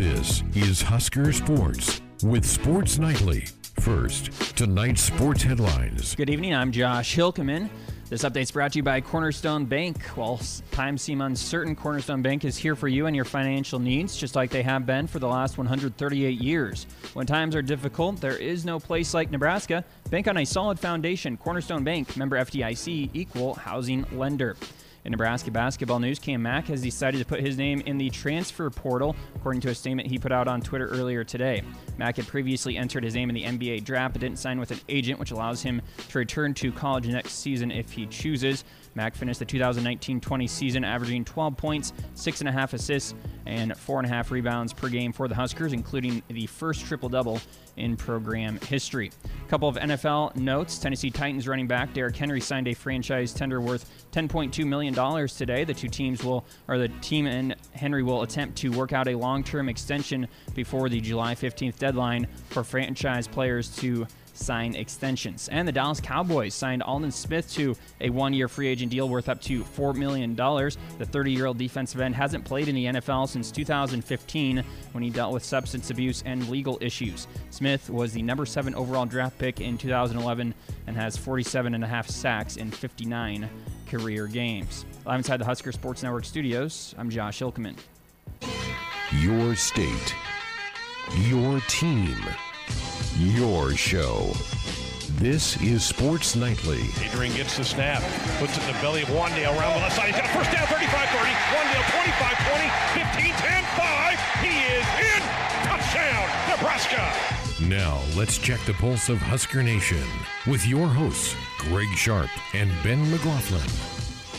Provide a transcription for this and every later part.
This is Husker Sports with Sports Nightly. First, tonight's sports headlines. Good evening. I'm Josh Hilkeman. This update's brought to you by Cornerstone Bank. While times seem uncertain, Cornerstone Bank is here for you and your financial needs, just like they have been for the last 138 years. When times are difficult, there is no place like Nebraska. Bank on a solid foundation. Cornerstone Bank, member FDIC, equal housing lender. In Nebraska basketball news, Cam Mack has decided to put his name in the transfer portal, according to a statement he put out on Twitter earlier today. Mack had previously entered his name in the NBA draft but didn't sign with an agent, which allows him to return to college next season if he chooses. Mack finished the 2019 20 season averaging 12 points, 6.5 assists, and 4.5 rebounds per game for the Huskers, including the first triple double in program history. A couple of NFL notes Tennessee Titans running back Derrick Henry signed a franchise tender worth $10.2 million today. The two teams will, or the team and Henry will attempt to work out a long term extension before the July 15th deadline for franchise players to sign extensions. And the Dallas Cowboys signed Aldon Smith to a one year free agent deal worth up to $4 million. The 30 year old defensive end hasn't played in the NFL since 2015 when he dealt with substance abuse and legal issues. Smith was the number seven overall draft pick in 2011 and has 47 and a half sacks in 59 career games. Live inside the Husker Sports Network studios, I'm Josh Hilkeman. Your state, your team your show. This is Sports Nightly. Adrian gets the snap, puts it in the belly of Wan'Dale around the left side. He's got a first down, 35 30. Wan'Dale 25 20, 15 10 5. He is in. Touchdown, Nebraska. Now, let's check the pulse of Husker Nation with your hosts, Greg Sharp and Ben McLaughlin.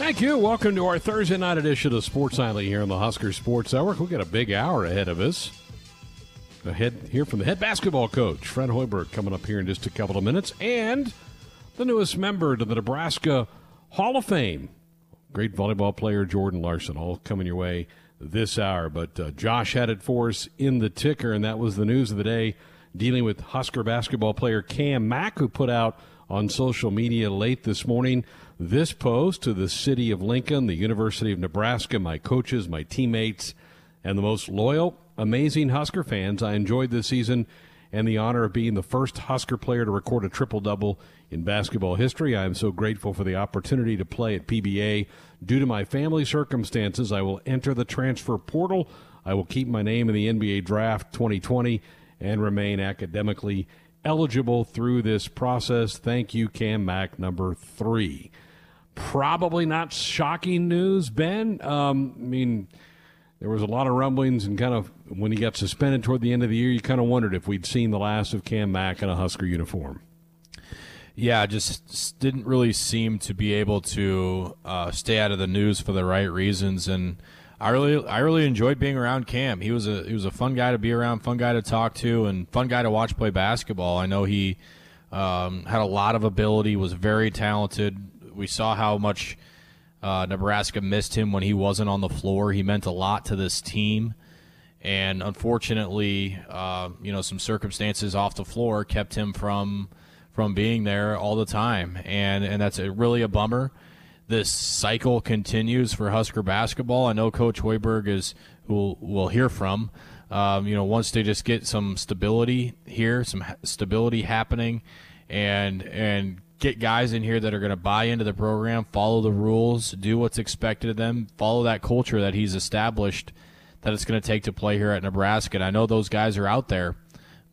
Thank you. Welcome to our Thursday night edition of Sports Nightly here on the Husker Sports Network. We'll get a big hour ahead of us. Ahead hear from the head basketball coach, Fred Hoiberg, coming up here in just a couple of minutes, and the newest member to the Nebraska Hall of Fame, great volleyball player Jordan Larson, all coming your way this hour. But uh, Josh had it for us in the ticker, and that was the news of the day, dealing with Husker basketball player Cam Mack, who put out on social media late this morning this post to the city of Lincoln, the University of Nebraska, my coaches, my teammates, and the most loyal amazing Husker fans. I enjoyed this season and the honor of being the first Husker player to record a triple double in basketball history. I am so grateful for the opportunity to play at PBA. Due to my family circumstances, I will enter the transfer portal. I will keep my name in the NBA draft 2020 and remain academically eligible through this process. Thank you, Cam Mack, number three. Probably not shocking news, Ben. Um, I mean, there was a lot of rumblings and kind of when he got suspended toward the end of the year, you kind of wondered if we'd seen the last of Cam Mack in a Husker uniform. Yeah, just didn't really seem to be able to uh, stay out of the news for the right reasons, and I really, I really enjoyed being around Cam. He was a he was a fun guy to be around, fun guy to talk to, and fun guy to watch play basketball. I know he um, had a lot of ability, was very talented. We saw how much uh, Nebraska missed him when he wasn't on the floor. He meant a lot to this team. And unfortunately, uh, you know, some circumstances off the floor kept him from from being there all the time, and and that's a, really a bummer. This cycle continues for Husker basketball. I know Coach Hoiberg is who we'll hear from. Um, you know, once they just get some stability here, some stability happening, and and get guys in here that are going to buy into the program, follow the rules, do what's expected of them, follow that culture that he's established that it's going to take to play here at Nebraska. And I know those guys are out there,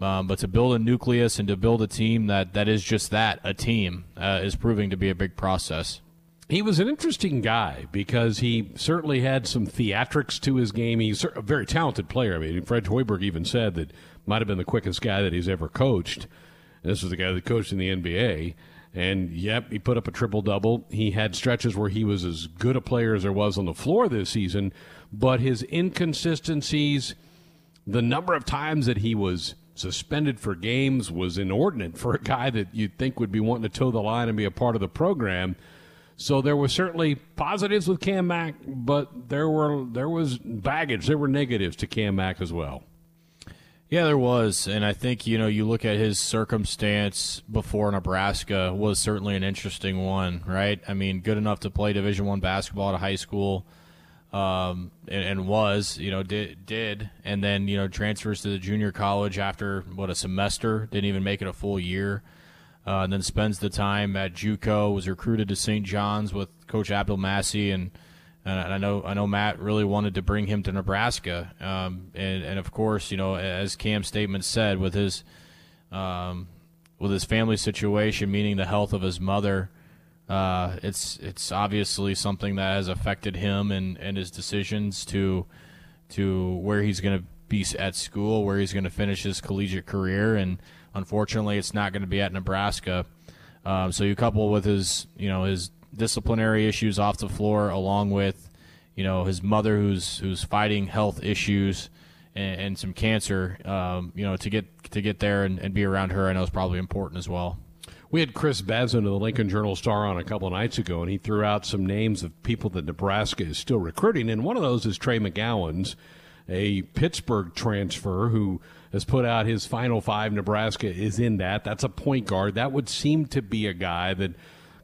um, but to build a nucleus and to build a team that, that is just that, a team, uh, is proving to be a big process. He was an interesting guy because he certainly had some theatrics to his game. He's a very talented player. I mean, Fred Hoiberg even said that might have been the quickest guy that he's ever coached. This was the guy that coached in the NBA. And yep, he put up a triple double. He had stretches where he was as good a player as there was on the floor this season, but his inconsistencies, the number of times that he was suspended for games was inordinate for a guy that you'd think would be wanting to toe the line and be a part of the program. So there were certainly positives with Cam Mack, but there were there was baggage. There were negatives to Cam Mack as well. Yeah, there was, and I think you know you look at his circumstance before Nebraska was certainly an interesting one, right? I mean, good enough to play Division One basketball at a high school, um, and, and, was, you know, did, did, and then, you know, transfers to the junior college after, what, a semester, didn't even make it a full year, uh, and then spends the time at JUCO, was recruited to St. John's with Coach Abdelmassih and, and I know I know Matt really wanted to bring him to Nebraska, um, and, and of course, you know, as Cam's statement said, with his um, with his family situation, meaning the health of his mother, uh, it's it's obviously something that has affected him and, and his decisions to to where he's going to be at school, where he's going to finish his collegiate career, and unfortunately, it's not going to be at Nebraska. Um, so you couple with his you know his disciplinary issues off the floor, along with you know his mother who's who's fighting health issues and, and some cancer. Um, you know to get to get there and, and be around her, I know is probably important as well. We had Chris Bezen of the Lincoln Journal Star on a couple of nights ago, and he threw out some names of people that Nebraska is still recruiting, and one of those is Trey McGowens, a Pittsburgh transfer who has put out his final five. Nebraska is in that. That's a point guard. That would seem to be a guy that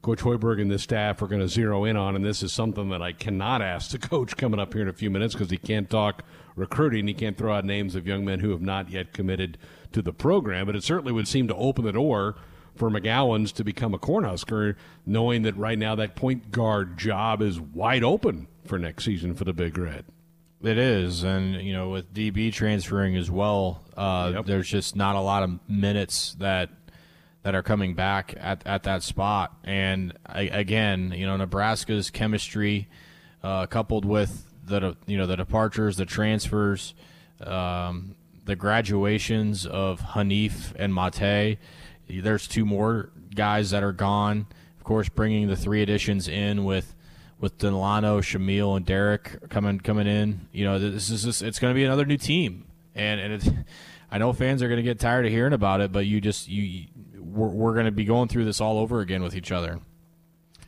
Coach Hoiberg and the staff are going to zero in on, and this is something that I cannot ask the coach coming up here in a few minutes because he can't talk recruiting. He can't throw out names of young men who have not yet committed to the program, but it certainly would seem to open the door – for McGowens to become a Cornhusker, knowing that right now that point guard job is wide open for next season for the Big Red. It is, and you know, with DB transferring as well, uh, yep. there's just not a lot of minutes that that are coming back at, at that spot. And I, again, you know, Nebraska's chemistry, uh, coupled with the you know the departures, the transfers, um, the graduations of Haanif and Matej there's two more guys that are gone. Of course, bringing the three additions in with with Delano, Shamiel, and Derek coming coming in. You know, this is just, it's going to be another new team, and and I know fans are going to get tired of hearing about it, but you just you we're, we're going to be going through this all over again with each other.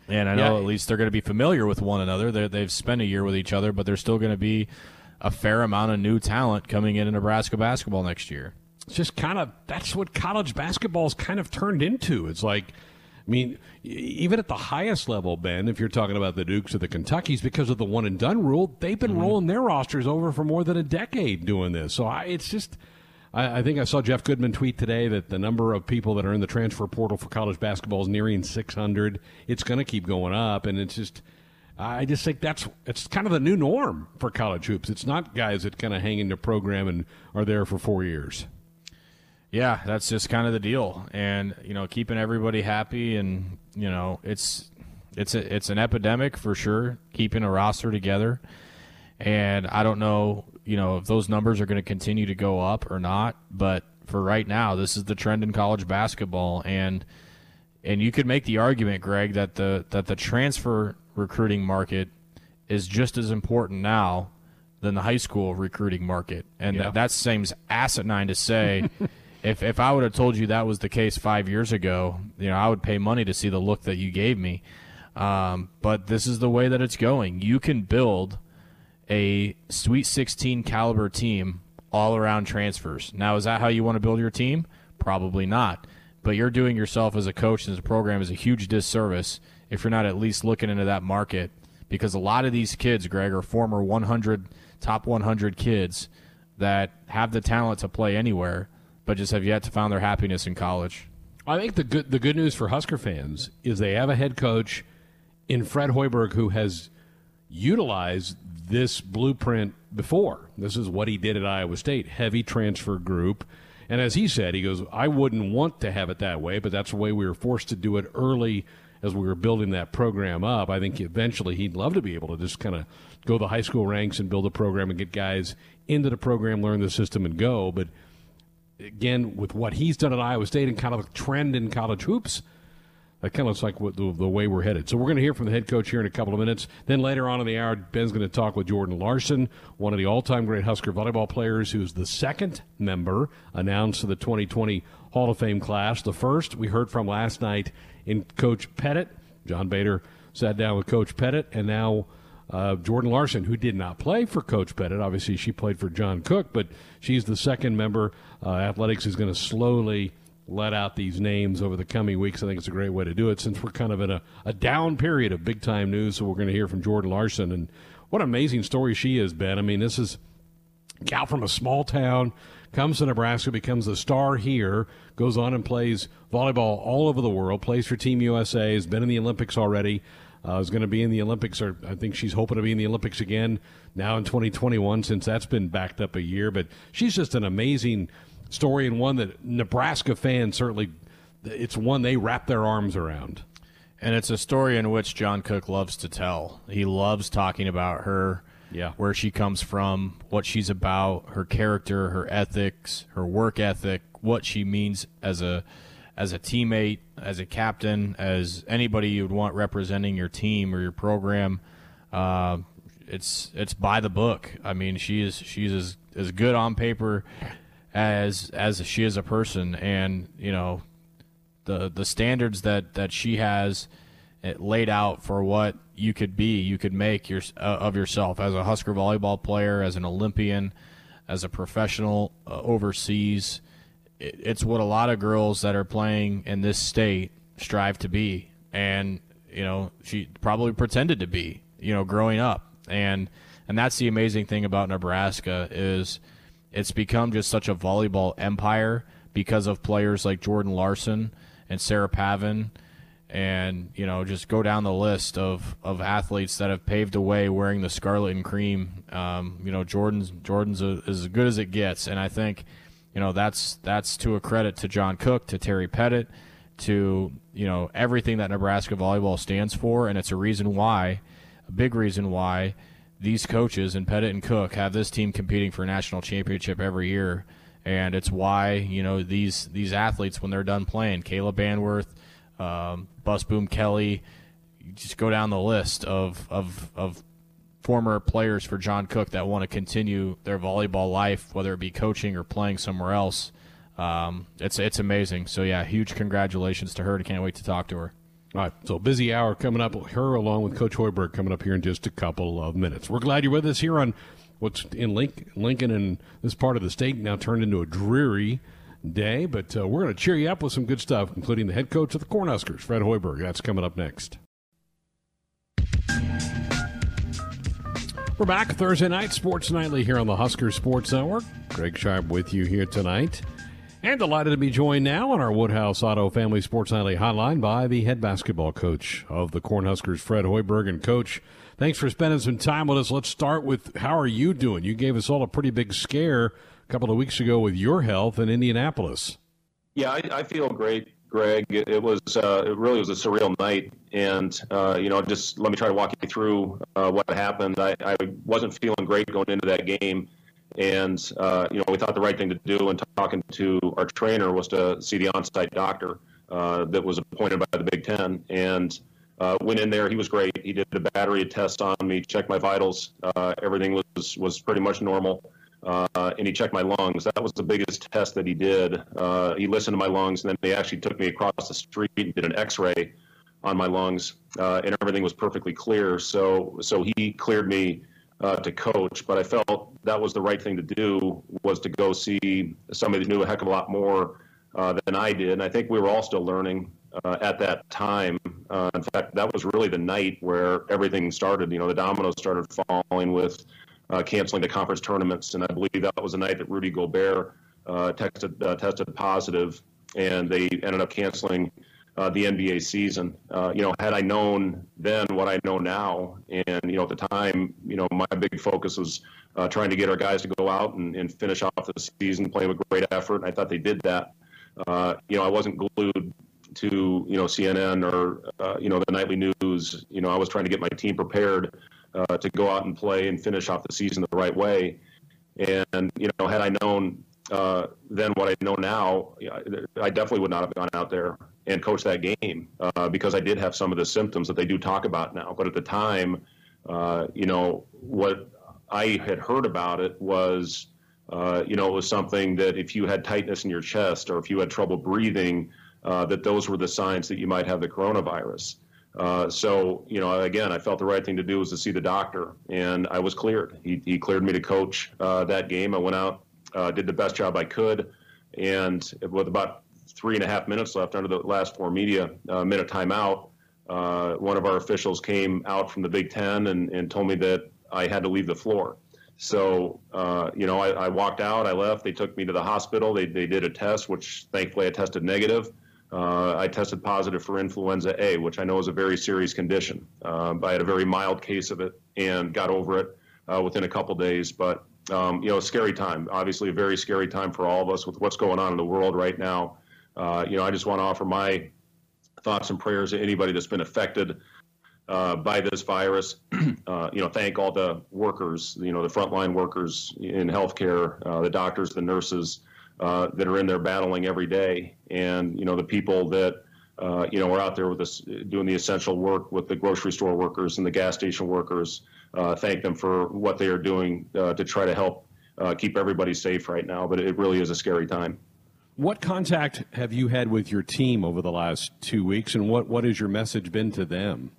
And I know yeah. at least they're going to be familiar with one another. they they've spent a year with each other, but there's still going to be a fair amount of new talent coming into Nebraska basketball next year it's just kind of that's what college basketball's kind of turned into. It's like, I mean, even at the highest level, Ben, if you're talking about the Dukes or the Kentuckies, because of the one and done rule, they've been mm-hmm. rolling their rosters over for more than a decade doing this. So I, it's just. I, I think I saw Jeff Goodman tweet today that the number of people that are in the transfer portal for college basketball is nearing 600. It's going to keep going up, and it's just I just think that's it's kind of the new norm for college hoops. It's not guys that kind of hang in the program and are there for four years. Yeah, that's just kind of the deal, and you know, keeping everybody happy, and you know, it's it's a, it's an epidemic for sure. Keeping a roster together, and I don't know, you know, if those numbers are going to continue to go up or not. But for right now, this is the trend in college basketball, and and you could make the argument, Greg, that the that the transfer recruiting market is just as important now than the high school recruiting market, and yeah. that, that seems asinine to say. if if I would have told you that was the case five years ago, you know, I would pay money to see the look that you gave me. Um, but this is the way that it's going. You can build a Sweet 16 caliber team all around transfers. Now, is that how you want to build your team? Probably not. But you're doing yourself as a coach and as a program is a huge disservice if you're not at least looking into that market because a lot of these kids, Greg, are former 100 top 100 kids that have the talent to play anywhere but just have yet to find their happiness in college. I think the good the good news for Husker fans is they have a head coach in Fred Hoiberg who has utilized this blueprint before. This is what he did at Iowa State, heavy transfer group. And as he said, he goes, I wouldn't want to have it that way, but that's the way we were forced to do it early as we were building that program up. I think eventually he'd love to be able to just kind of go the high school ranks and build a program and get guys into the program, learn the system, and go. But again, with what he's done at Iowa State and kind of a trend in college hoops, that kind of looks like what the, the, way we're headed. So we're going to hear from the head coach here in a couple of minutes. Then later on in the hour, Ben's going to talk with Jordan Larson, one of the all-time great Husker volleyball players, who's the second member announced to the 2020 Hall of Fame class. The first we heard from last night in Coach Pettit. John Baylor sat down with Coach Pettit, and now uh, Jordan Larson, who did not play for Coach Pettit. Obviously, she played for John Cook, but she's the second member. Uh, athletics is going to slowly let out these names over the coming weeks. I think it's a great way to do it since we're kind of in a, a down period of big time news. So we're going to hear from Jordan Larson and what an amazing story she has been. I mean, this is gal from a small town comes to Nebraska, becomes a star here, goes on and plays volleyball all over the world, plays for Team USA, has been in the Olympics already. Uh, is going to be in the Olympics, or I think she's hoping to be in the Olympics again now in 2021, since that's been backed up a year. But she's just an amazing story and one that Nebraska fans certainly, it's one they wrap their arms around. And it's a story in which John Cook loves to tell. He loves talking about her yeah. where she comes from, what she's about, her character, her ethics, her work ethic, what she means as a as a teammate, as a captain, as anybody you'd want representing your team or your program. Uh, it's it's by the book. I mean, she is she's as as good on paper as as she is a person, and you know the the standards that that she has laid out for what you could be, you could make your, uh, of yourself as a Husker volleyball player, as an Olympian, as a professional uh, overseas. It, it's what a lot of girls that are playing in this state strive to be, and you know she probably pretended to be, you know, growing up, and and that's the amazing thing about Nebraska is it's become just such a volleyball empire because of players like Jordan Larson and Sarah Pavan and you know just go down the list of, of athletes that have paved the way wearing the scarlet and cream. Um, you know Jordan's Jordan's a, as good as it gets, and I think you know that's that's to a credit to John Cook, to Terry Pettit, to you know everything that Nebraska volleyball stands for, and it's a reason why, a big reason why these coaches and Pettit and Cook have this team competing for a national championship every year. And it's why you know these these athletes when they're done playing, Kayla Banwarth, um, Bus Boom Kelly. Just go down the list of, of, of former players for John Cook that want to continue their volleyball life, whether it be coaching or playing somewhere else. Um, it's it's amazing. So yeah, huge congratulations to her. I can't wait to talk to her. All right, so busy hour coming up. Her along with Coach Hoiberg coming up here in just a couple of minutes. We're glad you're with us here on what's in Lincoln and this part of the state now turned into a dreary day, but uh, we're going to cheer you up with some good stuff, including the head coach of the Cornhuskers, Fred Hoiberg. That's coming up next. We're back Thursday night, Sports Nightly here on the Husker Sports Network. Greg Sharp with you here tonight. And delighted to be joined now on our Woodhouse Auto Family Sports Nightly hotline by the head basketball coach of the Cornhuskers, Fred Hoiberg. And, Coach, thanks for spending some time with us. Let's start with how are you doing? You gave us all a pretty big scare a couple of weeks ago with your health in Indianapolis. Yeah, I, I feel great, Greg. It, was uh, it really was a surreal night, and uh, you know, just let me try to walk you through uh, what happened. I, I wasn't feeling great going into that game, and uh, you know, we thought the right thing to do. And talking to our trainer was to see the on-site doctor uh, that was appointed by the Big Ten, and. Uh, went in there. He was great. He did a battery of tests on me, checked my vitals. Uh, everything was was pretty much normal uh, and he checked my lungs. That was the biggest test that he did. Uh, he listened to my lungs, and then they actually took me across the street and did an X-ray on my lungs, and everything was perfectly clear. So, so he cleared me uh, to coach. But I felt that was the right thing to do was to go see somebody that knew a heck of a lot more uh, than I did. And I think we were all still learning. Uh, at that time, in fact, that was really the night where everything started. You know, the dominoes started falling with uh, canceling the conference tournaments. And I believe that was the night that Rudy Gobert uh, tested uh, tested positive, and they ended up canceling uh, the NBA season. Uh, you know, had I known then what I know now, and you know at the time, you know my big focus was uh, trying to get our guys to go out and, and, finish off the season playing with great effort. And I thought they did that. you know, I wasn't glued to you know CNN or uh, you know the nightly news. You know, I was trying to get my team prepared uh, to go out and play and finish off the season the right way. And you know, had I known uh, then what I know now, I definitely would not have gone out there and coach that game uh, because I did have some of the symptoms that they do talk about now. But at the time, uh, you know, what I had heard about it was, uh, you know, it was something that if you had tightness in your chest or if you had trouble breathing, uh, that those were the signs that you might have the coronavirus. Uh, so, you know, again, I felt the right thing to do was to see the doctor, and I was cleared. He, he cleared me to coach uh, that game. I went out, did the best job I could, and with about three and a half minutes left under the last four media uh, minute timeout, uh, one of our officials came out from the Big Ten and, and told me that I had to leave the floor. So, uh, you know, I, I, walked out, I left. They took me to the hospital. They, they did a test, which thankfully I tested negative. Uh, I tested positive for influenza A, which I know is a very serious condition. Uh, I had a very mild case of it and got over it uh, within a couple days. But, um, you know, a scary time. Obviously, a very scary time for all of us with what's going on in the world right now. Uh, you know, I just want to offer my thoughts and prayers to anybody that's been affected uh, by this virus. uh, you know, thank all the workers, you know, the frontline workers in healthcare, uh, the doctors, the nurses uh, that are in there battling every day, and you know, the people that uh, you know are out there with us doing the essential work with the grocery store workers and the gas station workers. Thank them for what they are doing to try to help keep everybody safe right now. But it really is a scary time. What contact have you had with your team over the last two weeks, and what, what has your message been to them?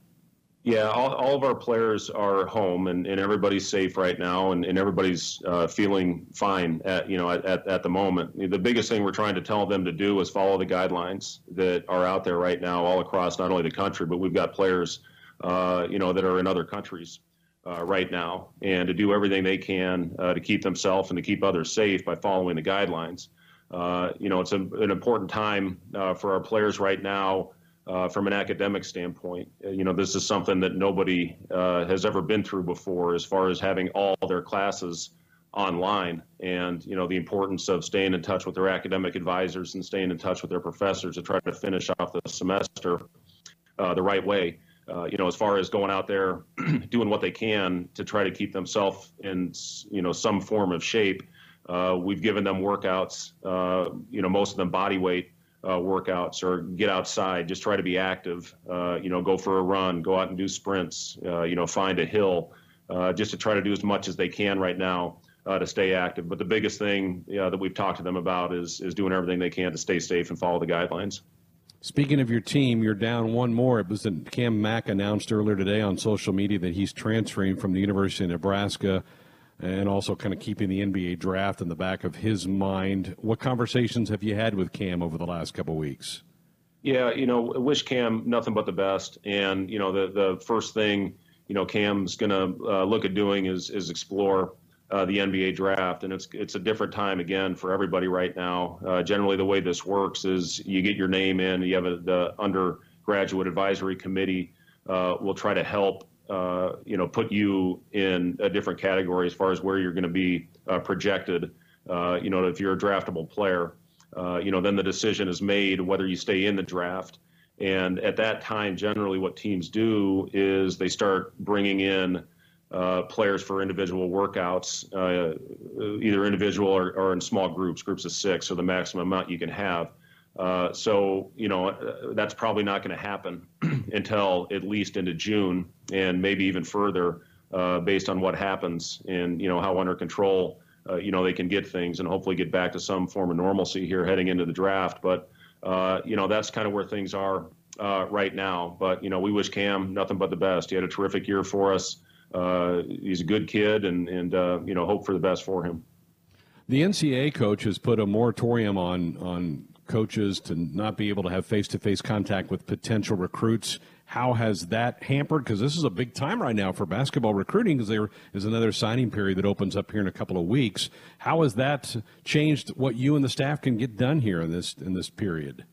Yeah, all, all of our players are home and, and everybody's safe right now and, and everybody's uh, feeling fine at, you know, at, at, at, the moment. The biggest thing we're trying to tell them to do is follow the guidelines that are out there right now all across not only the country, but we've got players, uh, you know, that are in other countries uh, right now and to do everything they can uh, to keep themselves and to keep others safe by following the guidelines. Uh, you know, it's a, an important time uh, for our players right now uh, from an academic standpoint. Uh, you know, this is something that nobody uh, has ever been through before as far as having all their classes online and, you know, the importance of staying in touch with their academic advisors and staying in touch with their professors to try to finish off the semester uh, the right way. You know, as far as going out there doing what they can to try to keep themselves in, you know, some form of shape. Uh, we've given them workouts, you know, most of them body weight uh, workouts or get outside, just try to be active. Uh, you know, go for a run, go out and do sprints. Uh, you know, find a hill, uh, just to try to do as much as they can right now uh, to stay active. But the biggest thing that we've talked to them about is is doing everything they can to stay safe and follow the guidelines. Speaking of your team, you're down one more. It was that Cam Mack announced earlier today on social media that he's transferring from the University of Nebraska and also kind of keeping the NBA draft in the back of his mind. What conversations have you had with Cam over the last couple of weeks? Yeah, you know, wish Cam nothing but the best. And you know, the the first thing you know Cam's going to uh, look at doing is is explore uh, the NBA draft, and it's it's a different time again for everybody right now. Uh, generally, the way this works is you get your name in, you have a, the undergraduate advisory committee uh, will try to help uh, you know, put you in a different category as far as where you're going to be uh, projected. Uh, you know, if you're a draftable player, uh, you know, then the decision is made whether you stay in the draft. And at that time, generally, what teams do is they start bringing in uh, players for individual workouts, either individual or, or, in small groups, groups of six, or the maximum amount you can have. Uh, so, you know, uh, that's probably not going to happen until at least into June and maybe even further uh, based on what happens and, you know, how under control, uh, you know, they can get things and hopefully get back to some form of normalcy here heading into the draft. But, uh, you know, that's kind of where things are right now. But, you know, we wish Cam nothing but the best. He had a terrific year for us. he's a good kid and, and you know, hope for the best for him. The NCAA coach has put a moratorium on on coaches to not be able to have face to face contact with potential recruits. How has that hampered? Because this is a big time right now for basketball recruiting because there is another signing period that opens up here in a couple of weeks. How has that changed what you and the staff can get done here in this in this period?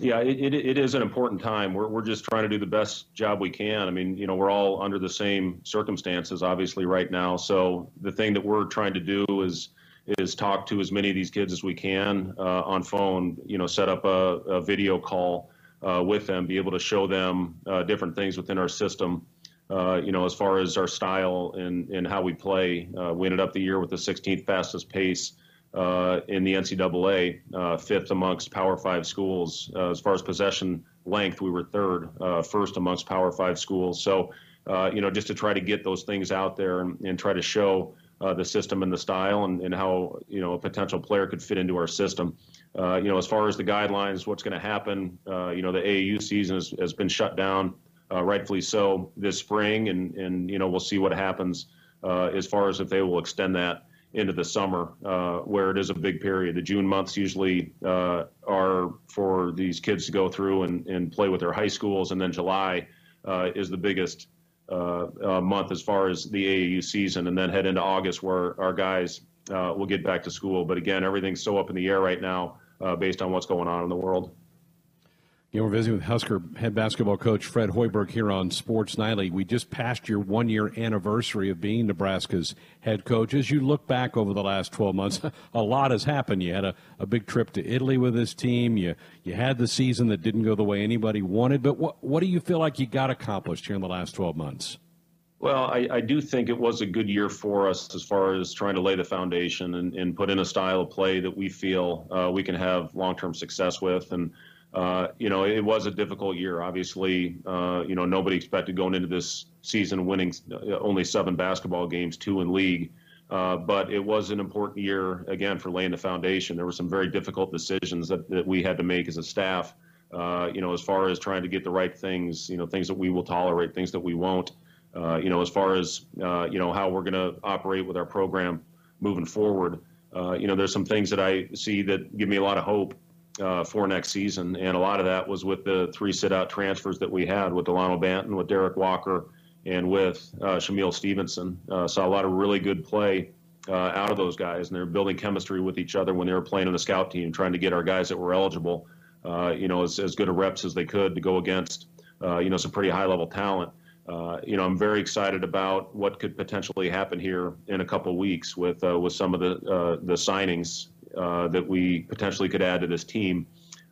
Yeah, it, it, it is an important time. We're, we're just trying to do the best job we can. I mean, you know, we're all under the same circumstances, obviously, right now. So the thing that we're trying to do is is talk to as many of these kids as we can uh, on phone. You know, set up a, a video call uh, with them, be able to show them uh, different things within our system. Uh, you know, as far as our style and, and how we play, uh, we ended up the year with the 16th fastest pace uh, in the NCAA, fifth amongst Power Five schools. as far as possession length, we were third, first amongst Power Five schools. So, you know, just to try to get those things out there and, and try to show uh, the system and the style and, and how you know a potential player could fit into our system. Uh, you know, as far as the guidelines, what's going to happen? Uh, you know, the AAU season has, has been shut down, uh, rightfully so, this spring, and and you know we'll see what happens uh, as far as if they will extend that into the summer, uh, where it is a big period. The June months usually are for these kids to go through and, and play with their high schools, and then July is the biggest month as far as the AAU season, and then head into August where our guys uh, will get back to school. But again, everything's so up in the air right now uh, based on what's going on in the world. We're visiting with Husker head basketball coach Fred Hoiberg here on Sports Nightly. We just passed your one year anniversary of being Nebraska's head coach. As you look back over the last 12 months, a lot has happened. You had a, a big trip to Italy with this team. You, you had the season that didn't go the way anybody wanted. But what, what do you feel like you got accomplished here in the last 12 months? Well, I, I, do think it was a good year for us as far as trying to lay the foundation and, and put in a style of play that we feel uh, we can have long term success with. And uh, you know, it was a difficult year. Obviously, uh, you know, nobody expected going into this season winning uh, only seven basketball games, two in league. Uh, but it was an important year again for laying the foundation. There were some very difficult decisions that, that we had to make as a staff. Uh, you know, as far as trying to get the right things, you know, things that we will tolerate, things that we won't. Uh, you know, as far as you know how we're going to operate with our program moving forward. you know, there's some things that I see that give me a lot of hope uh, for next season. And a lot of that was with the three sit out transfers that we had with Delano Banton, with Derek Walker, and with uh, Shamiel Stevenson. Uh, saw a lot of really good play uh, out of those guys, and they're building chemistry with each other when they were playing in the scout team, trying to get our guys that were eligible, uh, you know, as, as good a reps as they could to go against, uh, you know, some pretty high level talent. Uh, you know, I'm very excited about what could potentially happen here in a couple weeks with with some of the the signings uh, that we potentially could add to this team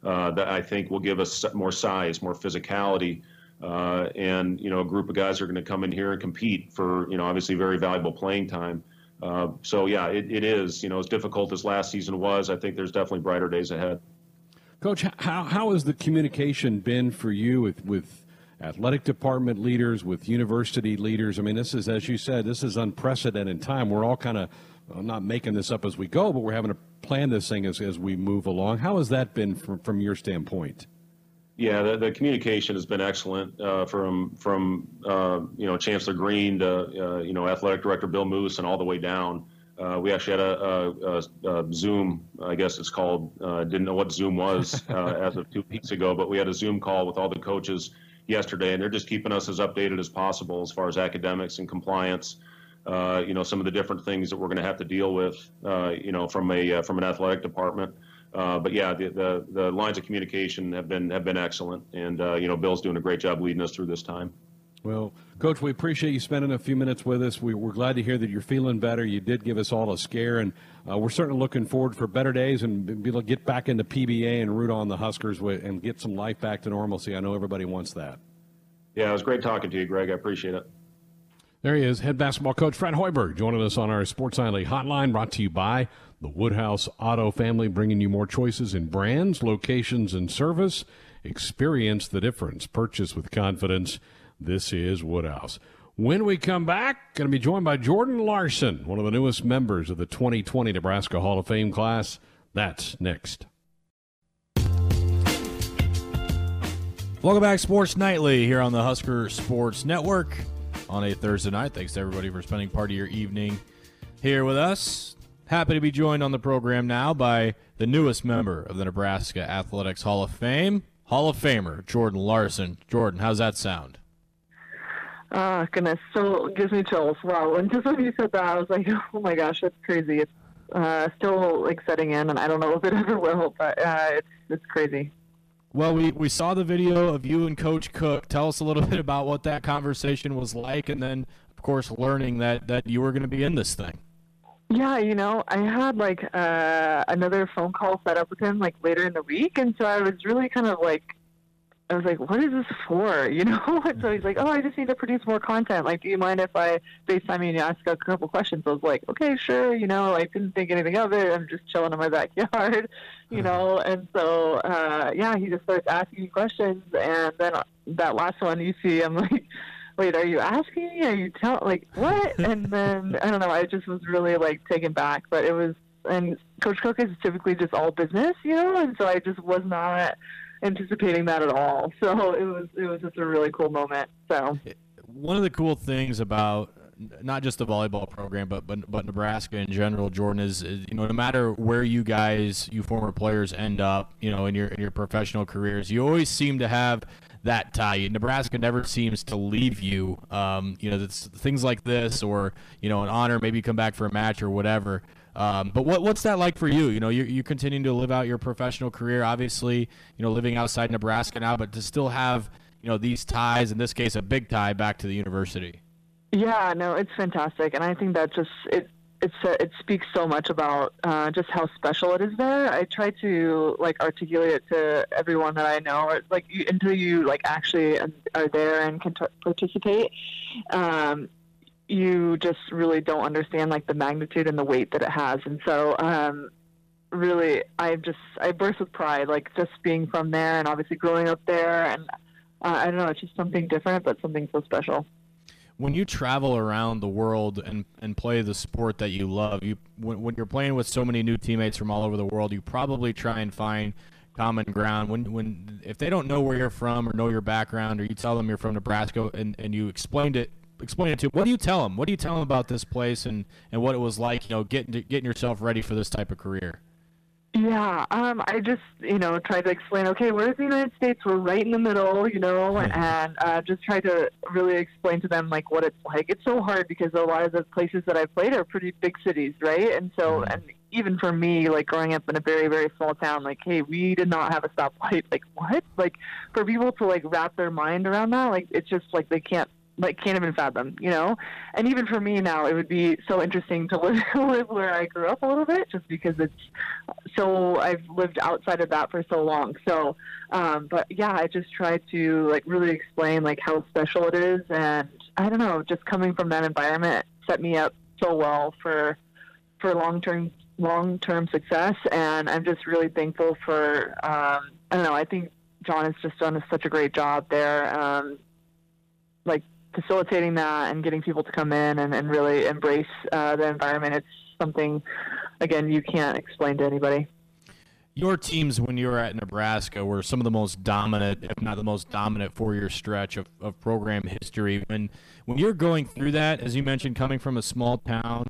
uh, that I think will give us more size, more physicality, uh, and you know a group of guys are going to come in here and compete for you know obviously very valuable playing time. Uh, so yeah, it, it is you know as difficult as last season was. I think there's definitely brighter days ahead. Coach, how how has the communication been for you with with athletic department leaders, with university leaders? I mean, this is as you said, this is unprecedented time. We're all kind of I'm not making this up as we go, but we're having to plan this thing as, as we move along. How has that been from, from your standpoint? Yeah, the, the communication has been excellent uh, from from uh, you know Chancellor Green to uh, you know Athletic Director Bill Moos and all the way down. Uh, we actually had a, a, a, Zoom, I guess it's called. Uh, didn't know what Zoom was uh, as of two weeks ago, but we had a Zoom call with all the coaches yesterday, and they're just keeping us as updated as possible as far as academics and compliance uh, you know, some of the different things that we're going to have to deal with, uh, you know, from a uh, from an athletic department. Uh, but yeah, the, the, the lines of communication have been have been excellent, and uh, you know, Bill's doing a great job leading us through this time. Well, Coach, we appreciate you spending a few minutes with us. We, are glad to hear that you're feeling better. You did give us all a scare, and uh, we're certainly looking forward for better days and be able to get back into PBA and root on the Huskers with, and get some life back to normalcy. I know everybody wants that. Yeah, it was great talking to you, Greg. I appreciate it. There he is, head basketball coach Fred Hoiberg, joining us on our Sports Nightly hotline, brought to you by the Woodhouse Auto Family, bringing you more choices in brands, locations, and service. Experience the difference. Purchase with confidence. This is Woodhouse. When we come back, going to be joined by Jordan Larson, one of the newest members of the 2020 Nebraska Hall of Fame class. That's next. Welcome back, Sports Nightly, here on the Husker Sports Network on a Thursday night. Thanks to everybody for spending part of your evening here with us. Happy to be joined on the program now by the newest member of the Nebraska Athletics Hall of Fame, Hall of Famer Jordan Larson. Jordan, how's that sound? Oh, goodness. Still gives me chills. Wow. And just when you said that, I was like, oh my gosh, that's crazy. It's uh, still like setting in, and I don't know if it ever will, but uh, it's, it's crazy. Well, we, we saw the video of you and Coach Cook. Tell us a little bit about what that conversation was like, and then, of course, learning that, that you were going to be in this thing. Yeah, you know, I had like uh, another phone call set up with him like later in the week, and so I was really kind of like I was like, what is this for? You know? And so he's like, oh, I just need to produce more content. Like, do you mind if I FaceTime you and ask a couple questions? I was like, okay, sure. You know, I didn't think anything of it. I'm just chilling in my backyard, you know? And so, uh, yeah, he just starts asking me questions. And then that last one you see, I'm like, wait, are you asking me? Are you telling, like, what? and then, I don't know, I just was really, like, taken back. But it was, and Coach Cook is typically just all business, you know? And so I just was not anticipating that at all. So it was it was just a really cool moment. So one of the cool things about not just the volleyball program, but but but Nebraska in general, Jordan is, is, you know no matter where you guys, you former players end up, you know in your in your professional careers, you always seem to have that tie. Nebraska never seems to leave you. Um, you know, things like this, or you know, an honor, maybe come back for a match or whatever. Um, but what, what's that like for you? You know, you're, you're continuing to live out your professional career, obviously, you know, living outside Nebraska now, but to still have, you know, these ties, in this case, a big tie back to the university. Yeah, no, it's fantastic. And I think that just, it, it's it speaks so much about uh, just how special it is there. I try to like articulate it to everyone that I know, or, like you, until you like actually are there and can t- participate. Um, you just really don't understand like the magnitude and the weight that it has, and so um, really, I just I burst with pride, like just being from there and obviously growing up there, and uh, I don't know, it's just something different, but something so special. When you travel around the world and, and play the sport that you love, you when, when, you're playing with so many new teammates from all over the world, you probably try and find common ground. When when if they don't know where you're from or know your background, or you tell them you're from Nebraska and, and you explained it explain it to them, what do you tell them? What do you tell them about this place and, and what it was like? You know, getting getting yourself ready for this type of career. Yeah, um, I just you know tried to explain. Okay, where's the United States? We're right in the middle, you know, and uh, just try to really explain to them like what it's like. It's so hard because a lot of the places that I've played are pretty big cities, right? And so, mm-hmm. and even for me, like growing up in a very very small town, like hey, we did not have a stoplight. Like what? Like for people to like wrap their mind around that, like it's just like they can't like can't even fathom, you know. And even for me now, it would be so interesting to live, live where I grew up a little bit, just because it's so I've lived outside of that for so long. So, um, but yeah, I just try to like really explain like how special it is, and I don't know, just coming from that environment set me up so well for for long term long term success, and I'm just really thankful for um, I don't know, I think John has just done such a great job there. Um, like facilitating that and getting people to come in and, and really embrace uh, the environment, it's something, again, you can't explain to anybody. Your teams, when you were at Nebraska, were some of the most dominant, if not the most dominant, four-year stretch of, of program history. When when you're going through that, as you mentioned, coming from a small town,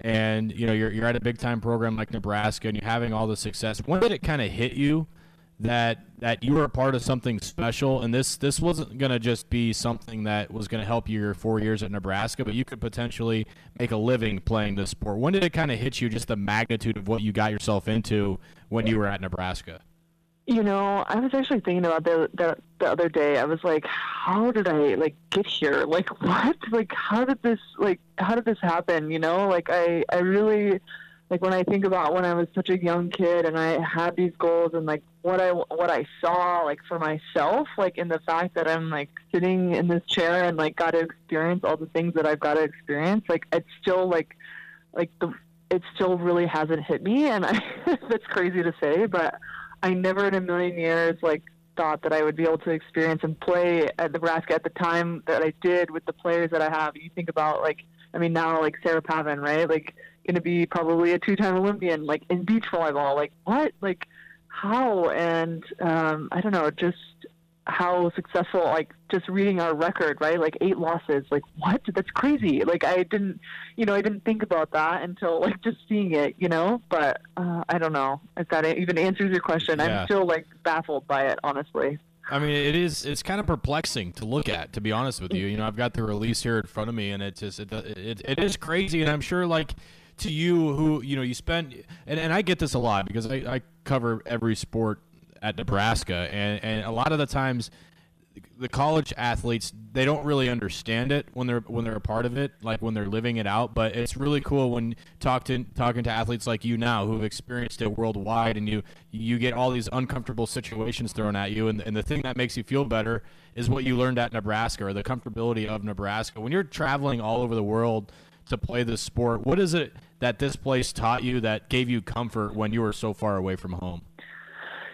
and you know you're you're at a big-time program like Nebraska, and you're having all the success. When did it kind of hit you that that you were a part of something special and this this wasn't going to just be something that was going to help you your four years at nebraska but you could potentially make a living playing this sport. When did it kind of hit you just the magnitude of what you got yourself into when you were at nebraska? You know i was actually thinking about the, the the other day. I was like how did i like get here? Like what? Like how did this like how did this happen? You know like i i really like when I think about when I was such a young kid and I had these goals and like what I what I saw like for myself like in the fact that I'm like sitting in this chair and like got to experience all the things that I've got to experience like it's still like like the it still really hasn't hit me and I that's crazy to say but I never in a million years like thought that I would be able to experience and play at Nebraska at the time that I did with the players that I have. You think about like I mean now like Sarah Pavan right? Like going to be probably a two-time Olympian, like in beach volleyball. Like what? Like how? And um, I don't know, just how successful. Like just reading our record, right? Like eight losses. Like what? That's crazy. Like I didn't, you know, I didn't think about that until like just seeing it, you know. But uh, I don't know if that even answers your question. Yeah. I'm still like baffled by it, honestly. I mean, it is. It's kind of perplexing to look at, to be honest with you. You know, I've got the release here in front of me, and it just it, it, it is crazy. And I'm sure, like, to you who you know you spend and, and I get this a lot because I, I cover every sport at Nebraska and, and a lot of the times the college athletes they don't really understand it when they're when they're a part of it like when they're living it out but it's really cool when talk to, talking to athletes like you now who've experienced it worldwide and you you get all these uncomfortable situations thrown at you and, and the thing that makes you feel better is what you learned at Nebraska or the comfortability of Nebraska when you're traveling all over the world to play this sport. What is it that this place taught you that gave you comfort when you were so far away from home?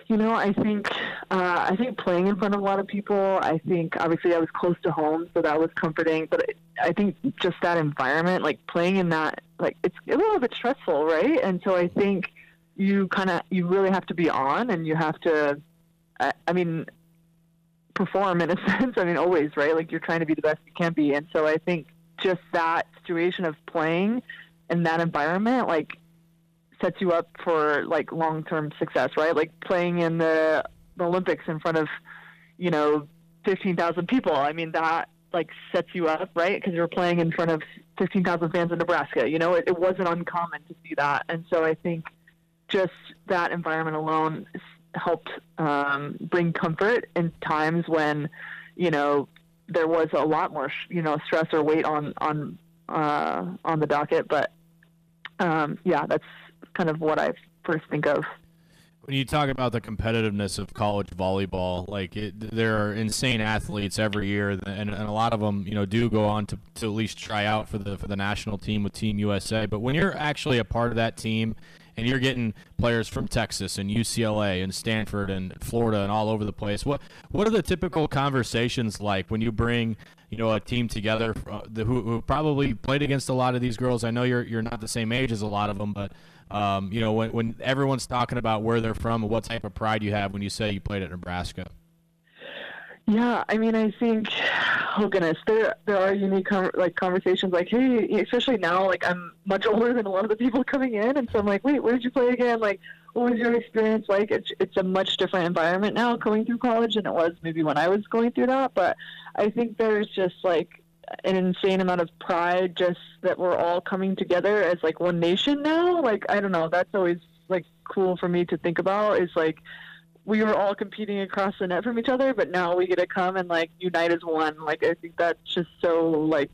You know, I think uh, I think playing in front of a lot of people. I think obviously I was close to home, so that was comforting. But I think just that environment, like playing in that, like it's a little bit stressful, right? And so I think you kind of you really have to be on, and you have to. I, I mean, perform in a sense. I mean, always, right? Like you're trying to be the best you can be, and so I think just that situation of playing in that environment, like sets you up for like long term success, right? Like playing in the, the Olympics in front of, you know, 15,000 people. I mean, that like sets you up, right? Because you're playing in front of 15,000 fans in Nebraska. You know, it, it wasn't uncommon to see that. And so I think just that environment alone helped um, bring comfort in times when, you know, there was a lot more, you know, stress or weight on on uh, on the docket. But um, yeah, that's kind of what I first think of when you talk about the competitiveness of college volleyball, like it, there are insane athletes every year, and, and a lot of them, you know, do go on to, to at least try out for the for the national team with Team USA. But when you're actually a part of that team, and you're getting players from Texas and UCLA and Stanford and Florida and all over the place, what what are the typical conversations like when you bring you know a team together who, who probably played against a lot of these girls? I know you're you're not the same age as a lot of them, but um, you know, when, when everyone's talking about where they're from and what type of pride you have when you say you played at Nebraska. Yeah, I mean, I think, oh goodness, there there are unique com- like conversations. Like, hey, especially now, like I'm much older than a lot of the people coming in, and so I'm like, wait, where did you play again? Like, what was your experience like? It's it's a much different environment now going through college than it was maybe when I was going through that. But I think there's just like an insane amount of pride just that we're all coming together as like one nation now. Like I don't know, that's always like cool for me to think about is like we were all competing across the net from each other, but now we get to come and like unite as one. Like I think that's just so like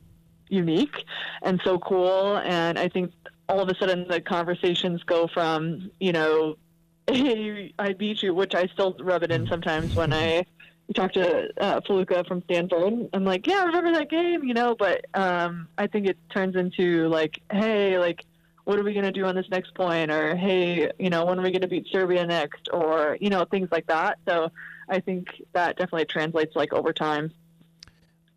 unique and so cool and I think all of a sudden the conversations go from, you know, hey, I beat you, which I still rub it in sometimes when I talk to uh, from Stanford. I'm like, yeah, I remember that game, you know. But um, I think it turns into like, hey, like, what are we gonna do on this next point? Or hey, you know, when are we gonna beat Serbia next? Or you know, things like that. So I think that definitely translates like over time.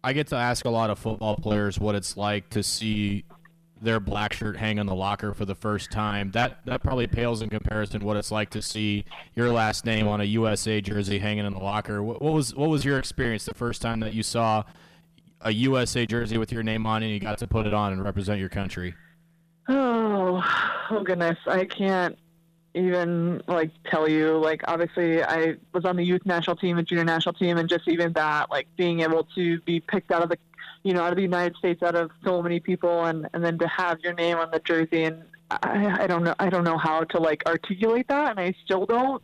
I get to ask a lot of football players what it's like to see their black shirt hang on the locker for the first time. That that probably pales in comparison what it's like to see your last name on a USA jersey hanging in the locker. What, what was what was your experience the first time that you saw a USA jersey with your name on it and you got to put it on and represent your country? Oh, oh goodness, I can't even like tell you. Like obviously, I was on the youth national team and junior national team, and just even that, like being able to be picked out of the you know, out of the United States, out of so many people, and and then to have your name on the jersey, and I, I don't know, I don't know how to like articulate that, and I still don't.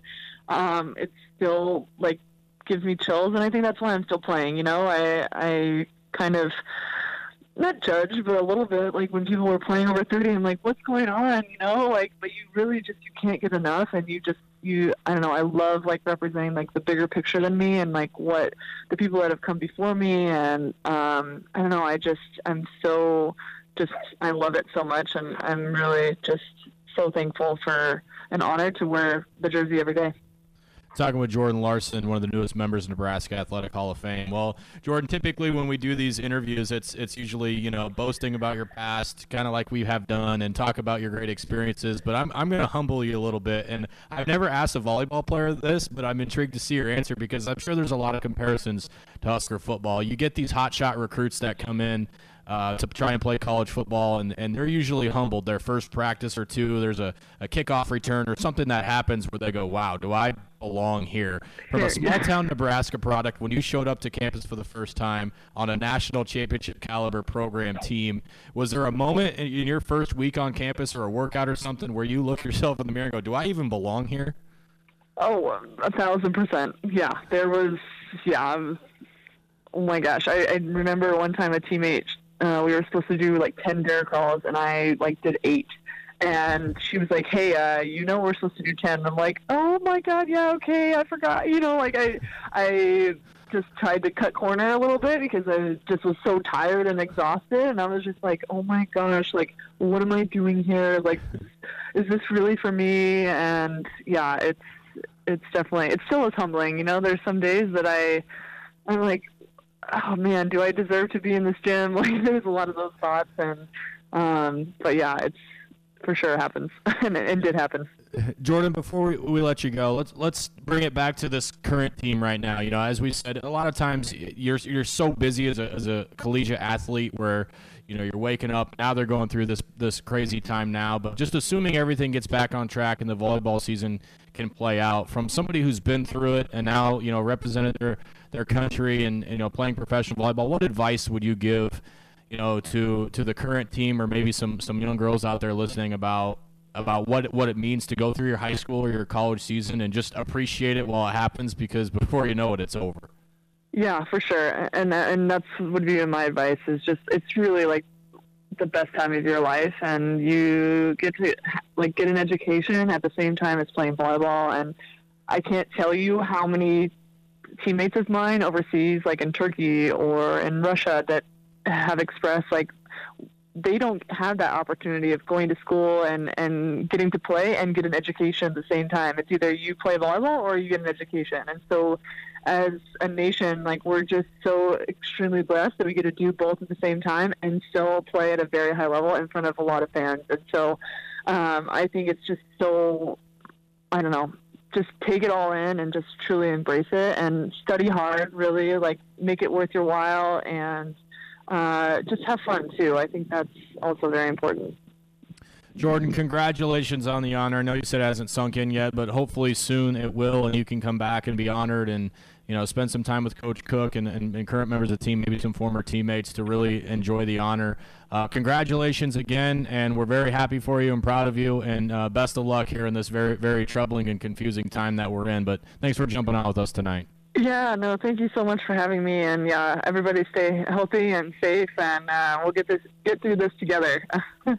Um, it still like gives me chills, and I think that's why I'm still playing. You know, I I kind of not judge, but a little bit. Like when people were playing over 30, I'm like, what's going on? You know, like, but you really just you can't get enough, and you just you I don't know I love like representing like the bigger picture than me and like what the people that have come before me and um I don't know I just I'm so just I love it so much and I'm really just so thankful for an honor to wear the jersey every day. Talking with Jordan Larson, one of the newest members of Nebraska Athletic Hall of Fame. Well, Jordan, typically when we do these interviews, it's it's usually you know boasting about your past, kind of like we have done, and talk about your great experiences. But I'm I'm going to humble you a little bit, and I've never asked a volleyball player this, but I'm intrigued to see your answer because I'm sure there's a lot of comparisons to Husker football. You get these hotshot recruits that come in uh, to try and play college football, and, and they're usually humbled. Their first practice or two, there's a, a kickoff return or something that happens where they go, wow, do I belong here? From a small town Nebraska product, when you showed up to campus for the first time on a national championship caliber program team, was there a moment in, your first week on campus or a workout or something where you look yourself in the mirror and go, do I even belong here? Oh, a thousand percent. Yeah, there was. Yeah, oh my gosh, I, I remember one time a teammate uh, we were supposed to do like 10 bear crawls and I like did eight. And she was like, "Hey, uh, you know we're supposed to do 10." I'm like, "Oh my god, yeah, okay, I forgot." You know, like I, I just tried to cut corner a little bit because I just was so tired and exhausted, and I was just like, "Oh my gosh, like what am I doing here? Like, is this really for me?" And yeah, it's it's definitely it still is humbling. You know, there's some days that I I'm like, oh man, do I deserve to be in this gym? Like there's a lot of those thoughts, and um, but yeah, it's for sure happens, and it, it, did happen. Jordan, before we, we, let you go, let's let's bring it back to this current team right now. You know, as we said, a lot of times you're you're so busy as a as a collegiate athlete where you know you're waking up now they're going through this this crazy time now but just assuming everything gets back on track and the volleyball season can play out from somebody who's been through it and now you know represented their their country and you know playing professional volleyball. What advice would you give, you know, to to the current team or maybe some some young girls out there listening about about what what it means to go through your high school or your college season and just appreciate it while it happens because before you know it, it's over. Yeah, for sure, and and that's would be my advice. Is just it's really like the best time of your life, and you get to like get an education at the same time as playing volleyball. And I can't tell you how many teammates of mine overseas, like in Turkey or in Russia, that have expressed like they don't have that opportunity of going to school and, and getting to play and get an education at the same time. It's either you play volleyball or you get an education. And so as a nation, like we're just so extremely blessed that we get to do both at the same time and still play at a very high level in front of a lot of fans. And so um, I think it's just so, I don't know, just take it all in and just truly embrace it and study hard, really, like make it worth your while and – uh, just have fun too. I think that's also very important. Jordan, congratulations on the honor. I know you said it hasn't sunk in yet, but hopefully soon it will, and you can come back and be honored and you know spend some time with Coach Cook and, and, and current members of the team, maybe some former teammates, to really enjoy the honor. Uh, congratulations again, and we're very happy for you and proud of you, and uh, best of luck here in this very very troubling and confusing time that we're in. But thanks for jumping on with us tonight. Yeah, no, thank you so much for having me, and yeah, everybody stay healthy and safe, and uh, we'll get this get through this together.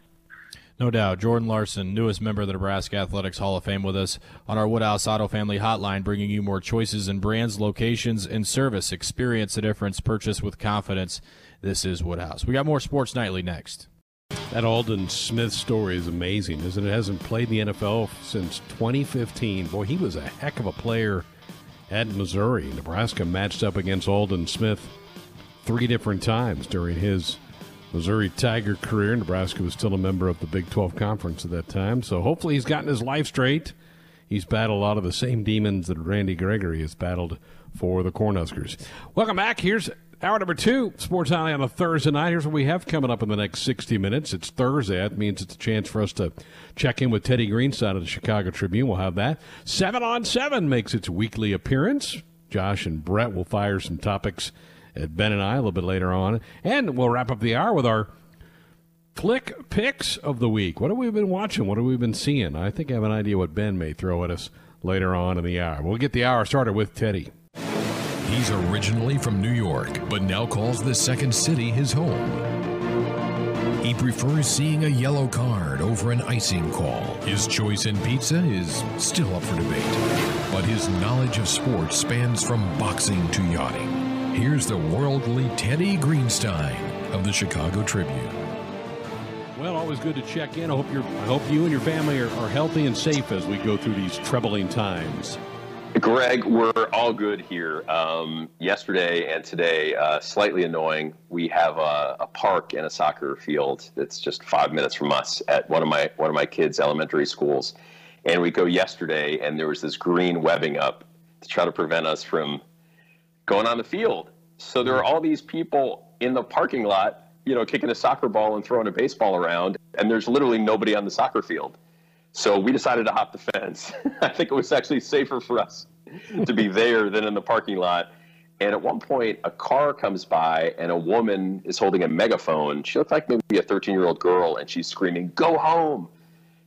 no doubt, Jordan Larson, newest member of the Nebraska Athletics Hall of Fame, with us on our Woodhouse Auto Family Hotline, bringing you more choices in brands, locations, and service. Experience the difference. Purchase with confidence. This is Woodhouse. We got more Sports Nightly next. That Aldon Smith story is amazing, isn't it? Hasn't played in the NFL since 2015. Boy, he was a heck of a player at Missouri. Nebraska matched up against Aldon Smith three different times during his Missouri Tiger career. Nebraska was still a member of the Big 12 Conference at that time. So hopefully he's gotten his life straight. He's battled a lot of the same demons that Randy Gregory has battled for the Cornhuskers. Welcome back. Here's Hour number two, Sports Nightly on a Thursday night. Here's what we have coming up in the next 60 minutes. It's Thursday. That means it's a chance for us to check in with Teddy Greenstein of the Chicago Tribune. We'll have that. Seven on Seven makes its weekly appearance. Josh and Brett will fire some topics at Ben and I a little bit later on. And we'll wrap up the hour with our Flix Pix of the week. What have we been watching? What have we been seeing? I think I have an idea what Ben may throw at us later on in the hour. We'll get the hour started with Teddy. He's originally from New York, but now calls the second city his home. He prefers seeing a yellow card over an icing call. His choice in pizza is still up for debate, but his knowledge of sports spans from boxing to yachting. Here's the worldly Teddy Greenstein of the Chicago Tribune. Well, always good to check in. I hope, you I hope you and your family are, are healthy and safe as we go through these troubling times. Greg, we're all good here. Um, yesterday and today, uh, slightly annoying. We have a, a, park and a soccer field that's just five minutes from us at one of my one of my kids' elementary schools, and we go yesterday, and there was this green webbing up to try to prevent us from going on the field. So there are mm-hmm. all these people in the parking lot, you know, kicking a soccer ball and throwing a baseball around, and there's literally nobody on the soccer field. So we decided to hop the fence. I think it was actually safer for us to be there than in the parking lot. And at one point, a car comes by and a woman is holding a megaphone. She looks like maybe a 13 year old girl, and she's screaming, "Go home!"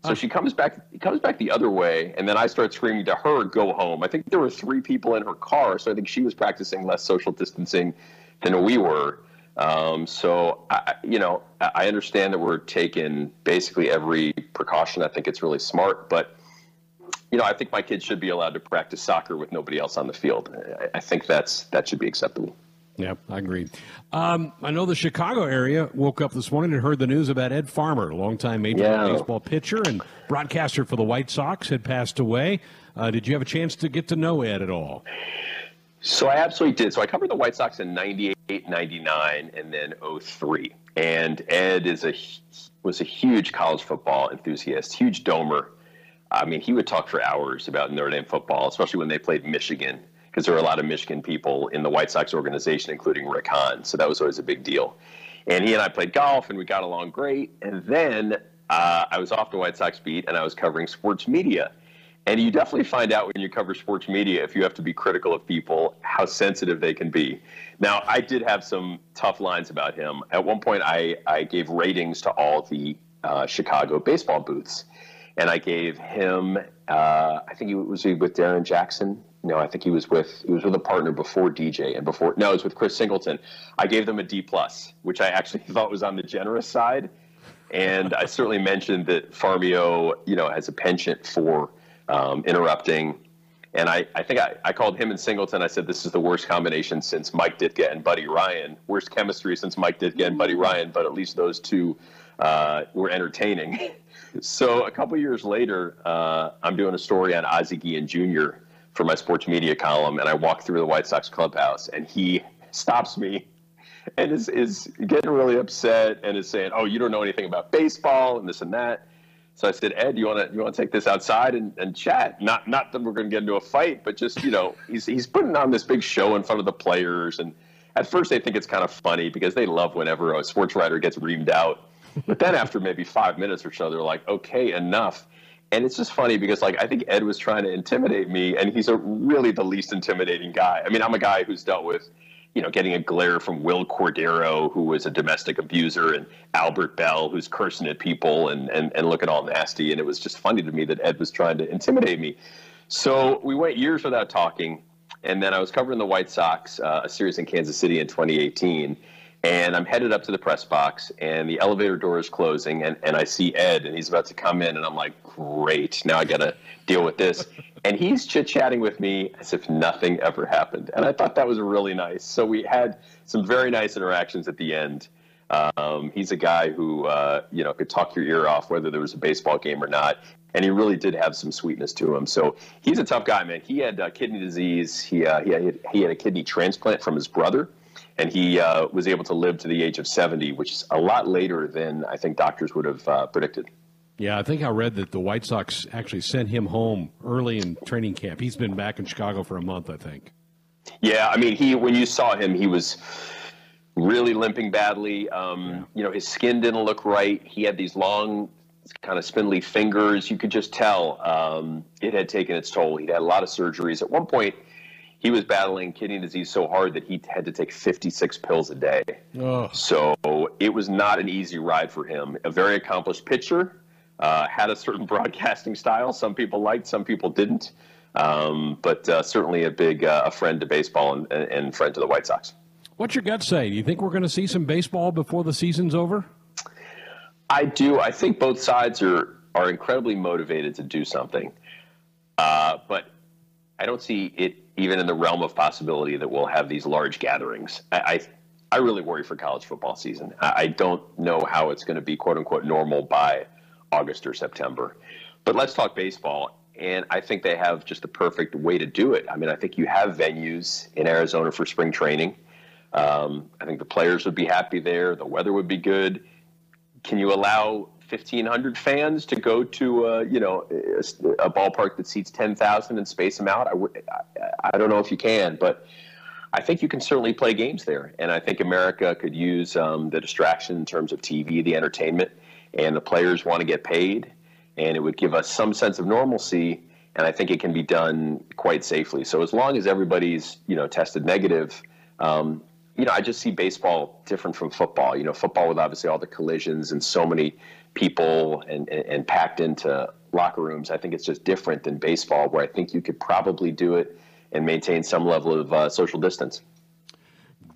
So she comes back, comes back the other way, and then I start screaming to her, "Go home!" I think there were three people in her car, so I think she was practicing less social distancing than we were. Um, so, I, you know, I understand that we're taking basically every precaution. I think it's really smart, but you know, I think my kids should be allowed to practice soccer with nobody else on the field. I, I think that's that should be acceptable. Yeah, I agree. Um, I know the Chicago area woke up this morning and heard the news about Ed Farmer, a longtime Major yeah. League Baseball pitcher and broadcaster for the White Sox, had passed away. Uh, did you have a chance to get to know Ed at all? So I absolutely did. So I covered the White Sox in 98, 99, and then 03. And Ed is a was a huge college football enthusiast, huge domer. I mean, he would talk for hours about Notre Dame football, especially when they played Michigan, because there were a lot of Michigan people in the White Sox organization, including Rick Hahn. So that was always a big deal. And he and I played golf, and we got along great. And then uh, I was off the White Sox beat, and I was covering sports media. And you definitely find out when you cover sports media, if you have to be critical of people, how sensitive they can be. Now, I did have some tough lines about him. At one point, I, I gave ratings to all the uh, Chicago baseball booths. And I gave him, uh, I think he was with Darrin Jackson. No, I think he was with he was with a partner before DJ and before no, it was with Chris Singleton. I gave them a D plus, which I actually thought was on the generous side. And I certainly mentioned that Farmio, you know, has a penchant for um, interrupting. And I, I think I, I called him and Singleton. I said, this is the worst combination since Mike Ditka and Buddy Ryan. Worst chemistry since Mike Ditka and Buddy Ryan, but at least those two uh, were entertaining. so a couple years later, uh, I'm doing a story on Ozzie Guillen Jr. for my sports media column, and I walk through the White Sox clubhouse, and he stops me and is, is getting really upset and is saying, "Oh, you don't know anything about baseball and this and that." So I said, Ed, you want to you want to take this outside and, and chat? Not not that we're going to get into a fight, but just you know, he's he's putting on this big show in front of the players, and at first they think it's kind of funny because they love whenever a sports writer gets reamed out, but then after maybe five minutes or so, they're like, okay, enough. And it's just funny because like I think Ed was trying to intimidate me, and he's a really the least intimidating guy. I mean, I'm a guy who's dealt with you know, getting a glare from Wil Cordero, who was a domestic abuser, and Albert Belle, who's cursing at people and, and, and looking all nasty. And it was just funny to me that Ed was trying to intimidate me. So we went years without talking. And then I was covering the White Sox, uh, a series in Kansas City in 2018. And I'm headed up to the press box, and the elevator door is closing, and, and I see Ed, and he's about to come in, and I'm like, great, now I got to deal with this. and he's chit chatting with me as if nothing ever happened. And I thought that was really nice. So we had some very nice interactions at the end. Um, he's a guy who, uh, you know, could talk your ear off whether there was a baseball game or not. And he really did have some sweetness to him. So he's a tough guy, man. He had uh, kidney disease. He, uh, he, had, he had a kidney transplant from his brother and he uh, was able to live to the age of 70, which is a lot later than I think doctors would have uh, predicted. Yeah, I think I read that the White Sox actually sent him home early in training camp. He's been back in Chicago for a month, I think. Yeah, I mean, he when you saw him, he was really limping badly. Um, yeah. You know, his skin didn't look right. He had these long, kind of spindly fingers. You could just tell um, it had taken its toll. He'd had a lot of surgeries. At one point, he was battling kidney disease so hard that he had to take 56 pills a day. Oh. So it was not an easy ride for him. A very accomplished pitcher, uh, had a certain broadcasting style. Some people liked, some people didn't. Um, but uh, certainly a big uh, a friend to baseball and, and friend to the White Sox. What's your gut say? Do you think we're going to see some baseball before the season's over? I do. I think both sides are are incredibly motivated to do something, uh, but I don't see it even in the realm of possibility that we'll have these large gatherings. I, I, I really worry for college football season. I, I don't know how it's going to be quote unquote normal by August or September. But let's talk baseball. And I think they have just the perfect way to do it. I mean, I think you have venues in Arizona for spring training. Um, I think the players would be happy there. The weather would be good. Can you allow 1,500 fans to go to uh, you know a, a, ballpark that seats 10,000 and space them out. I w- I, I don't know if you can, but I think you can certainly play games there. And I think America could use um, the distraction in terms of TV, the entertainment, and the players want to get paid, and it would give us some sense of normalcy. And I think it can be done quite safely. So as long as everybody's you know tested negative. Um, you know, I just see baseball different from football. You know, football with obviously all the collisions and so many people and, and, and, packed into locker rooms. I think it's just different than baseball, where I think you could probably do it and maintain some level of uh, social distance.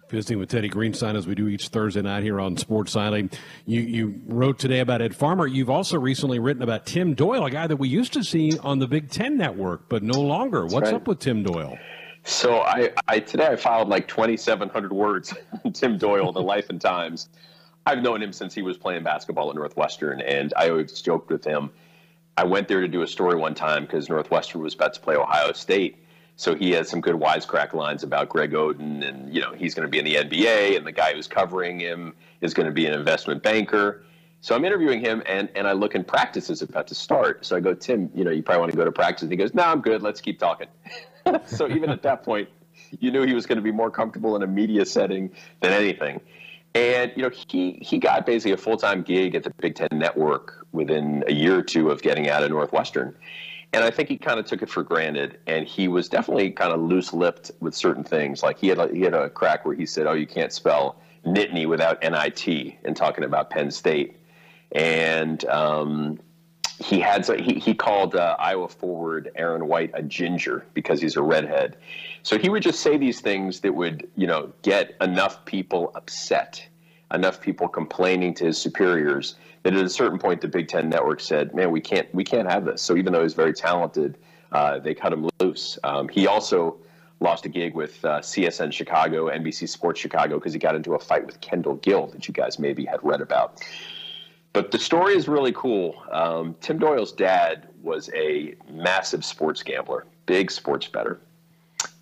Visiting with Teddy Greenstein as we do each Thursday night here on Sports Nightly. You, you wrote today about Ed Farmer. You've also recently written about Tim Doyle, a guy that we used to see on the Big Ten Network, but no longer. That's What's right. up with Tim Doyle? So I, I today I filed like 2,700 words Tim Doyle, the life and times. I've known him since he was playing basketball at Northwestern, and I always joked with him. I went there to do a story one time because Northwestern was about to play Ohio State. So he had some good wisecrack lines about Greg Oden, and you know he's going to be in the NBA, and the guy who's covering him is going to be an investment banker. So I'm interviewing him, and, and I look and practice is about to start. So I go, Tim, you know, you probably want to go to practice. And he goes, No, I'm good. Let's keep talking. so even at that point, you knew he was going to be more comfortable in a media setting than anything. And you know, he he got basically a full time gig at the Big Ten Network within a year or two of getting out of Northwestern. And I think he kind of took it for granted, and he was definitely kind of loose-lipped with certain things. Like he had a, he had a crack where he said, "Oh, you can't spell Nittany without NIT," and talking about Penn State. And um, he had he, he called uh, Iowa forward Aaron White a ginger because he's a redhead. So he would just say these things that would you know get enough people upset, enough people complaining to his superiors that at a certain point the Big Ten Network said, "Man, we can't we can't have this." So even though he's very talented, uh, they cut him loose. Um, he also lost a gig with uh, CSN Chicago, NBC Sports Chicago, because he got into a fight with Kendall Gill that you guys maybe had read about. But the story is really cool. Um, Tim Doyle's dad was a massive sports gambler, big sports better.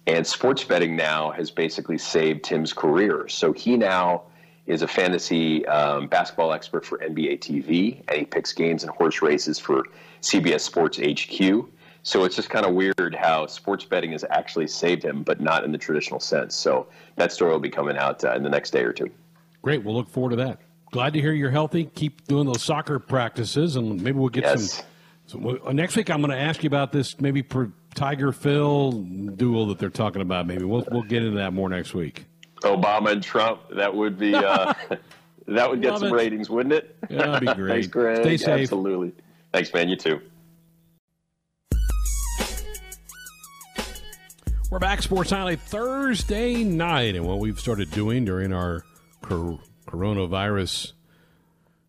And sports betting now has basically saved Tim's career. So he now is a fantasy um, basketball expert for NBA TV, and he picks games and horse races for CBS Sports HQ. So it's just kind of weird how sports betting has actually saved him, but not in the traditional sense. So that story will be coming out uh, in the next day or two. Great. We'll look forward to that. Glad to hear you're healthy. Keep doing those soccer practices, and maybe we'll get Yes. some. So uh, next week, I'm going to ask you about this maybe per Tiger Phil duel that they're talking about. Maybe we'll we'll get into that more next week. Obama and Trump, that would be uh, that would get Love some it. ratings, wouldn't it? Yeah, that'd be great. Thanks, Greg. Stay safe. Absolutely. Thanks, man. You too. We're back, Sports Nightly Thursday night, and what we've started doing during our cor- coronavirus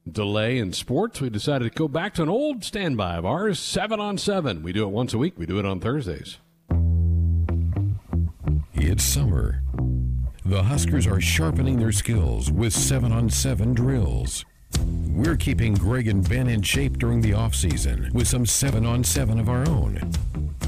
delay in sports, we decided to go back to an old standby of ours, seven on seven. We do it once a week. We do it on Thursdays. It's summer. The Huskers are sharpening their skills with 7 on 7 drills. We're keeping Greg and Ben in shape during the off season with some 7 on 7 of our own.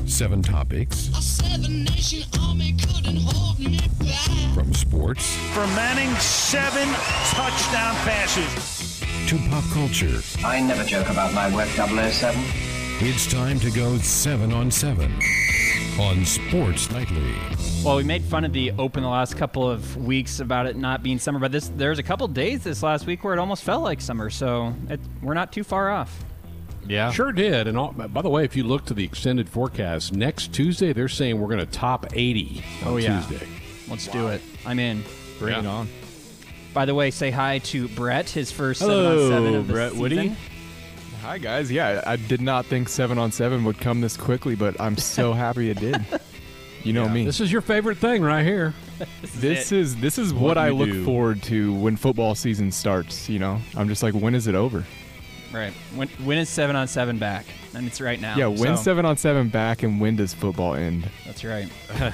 Seven topics A seven nation army couldn't hold me back. from sports For Manning, seven touchdown passes. To pop culture. I never joke about my work, 007. It's time to go 7 on 7 on Sports Nightly. Well, we made fun of the Open the last couple of weeks about it not being summer, but this there's a couple days this last week where it almost felt like summer, so it, we're not too far off. Yeah. Sure did. And all, by the way, if you look to the extended forecast, next Tuesday they're saying we're going to top 80 on Oh, yeah. Tuesday. Let's do it. I'm in. Bring Yeah. it on. By the way, say hi to Brett, his first Hello, 7 on 7 of the Brett season. Woody. Hi guys. Yeah, I did not think seven on seven would come this quickly, but I'm so happy it did. You know me. This is your favorite thing right here. This is, this is What what, I look do. forward to when football season starts. You know, I'm just like, when is it over? Right. When, when is 7 on 7 back? And it's right now. Yeah, when so- seven on seven back, and when does football end? That's right.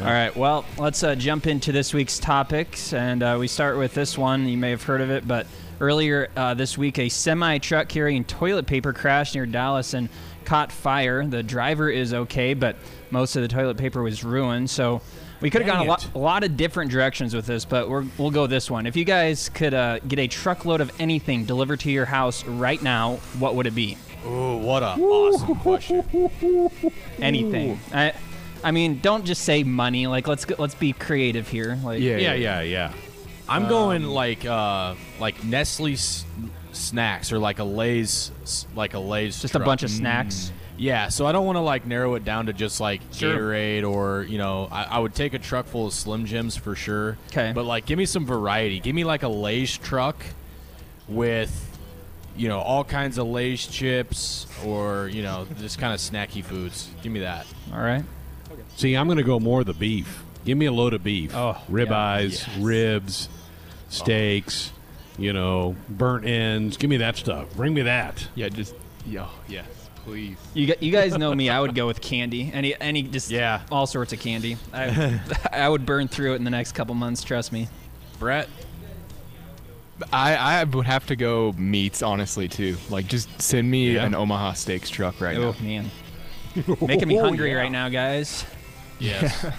All right. Well, let's uh, jump into this week's topics, and uh, we start with this one. You may have heard of it, but earlier uh, this week, a semi truck carrying toilet paper crashed near Dallas and caught fire. The driver is okay, but most of the toilet paper was ruined. So we could have gone a lot, a lot of different directions with this, but we're, we'll go this one. If you guys could uh, get a truckload of anything delivered to your house right now, what would it be? Ooh, what a awesome question. Anything. I, I mean, don't just say money. Like, let's let's be creative here. Like, Yeah, Yeah, yeah, yeah. I'm going like uh like Nestle s- snacks or like a Lay's s- like a Lay's Just a bunch of snacks. Yeah, so I don't want to like narrow it down to just like Sure. Gatorade or you know I, I would take a truck full of Slim Jims for sure. 'Kay. But like give me some variety. Give me like a Lay's truck with you know all kinds of Lay's chips or you know just kind of snacky foods. Give me that. All right. See, I'm going to go more the beef. Give me a load of beef. Oh, rib yeah. eyes, ribs, steaks, you know, burnt ends. Give me that stuff. Bring me that. Yeah, just yeah, yes, please. You you guys know me. I would go with candy. Any any just Yeah. all sorts of candy. I I would burn through it in the next couple months. Trust me. Brett. I I would have to go meats honestly too. Like, just send me Yeah. an Omaha Steaks truck right Oh now. Oh, man, making me Oh, hungry yeah. right now, guys. Yes.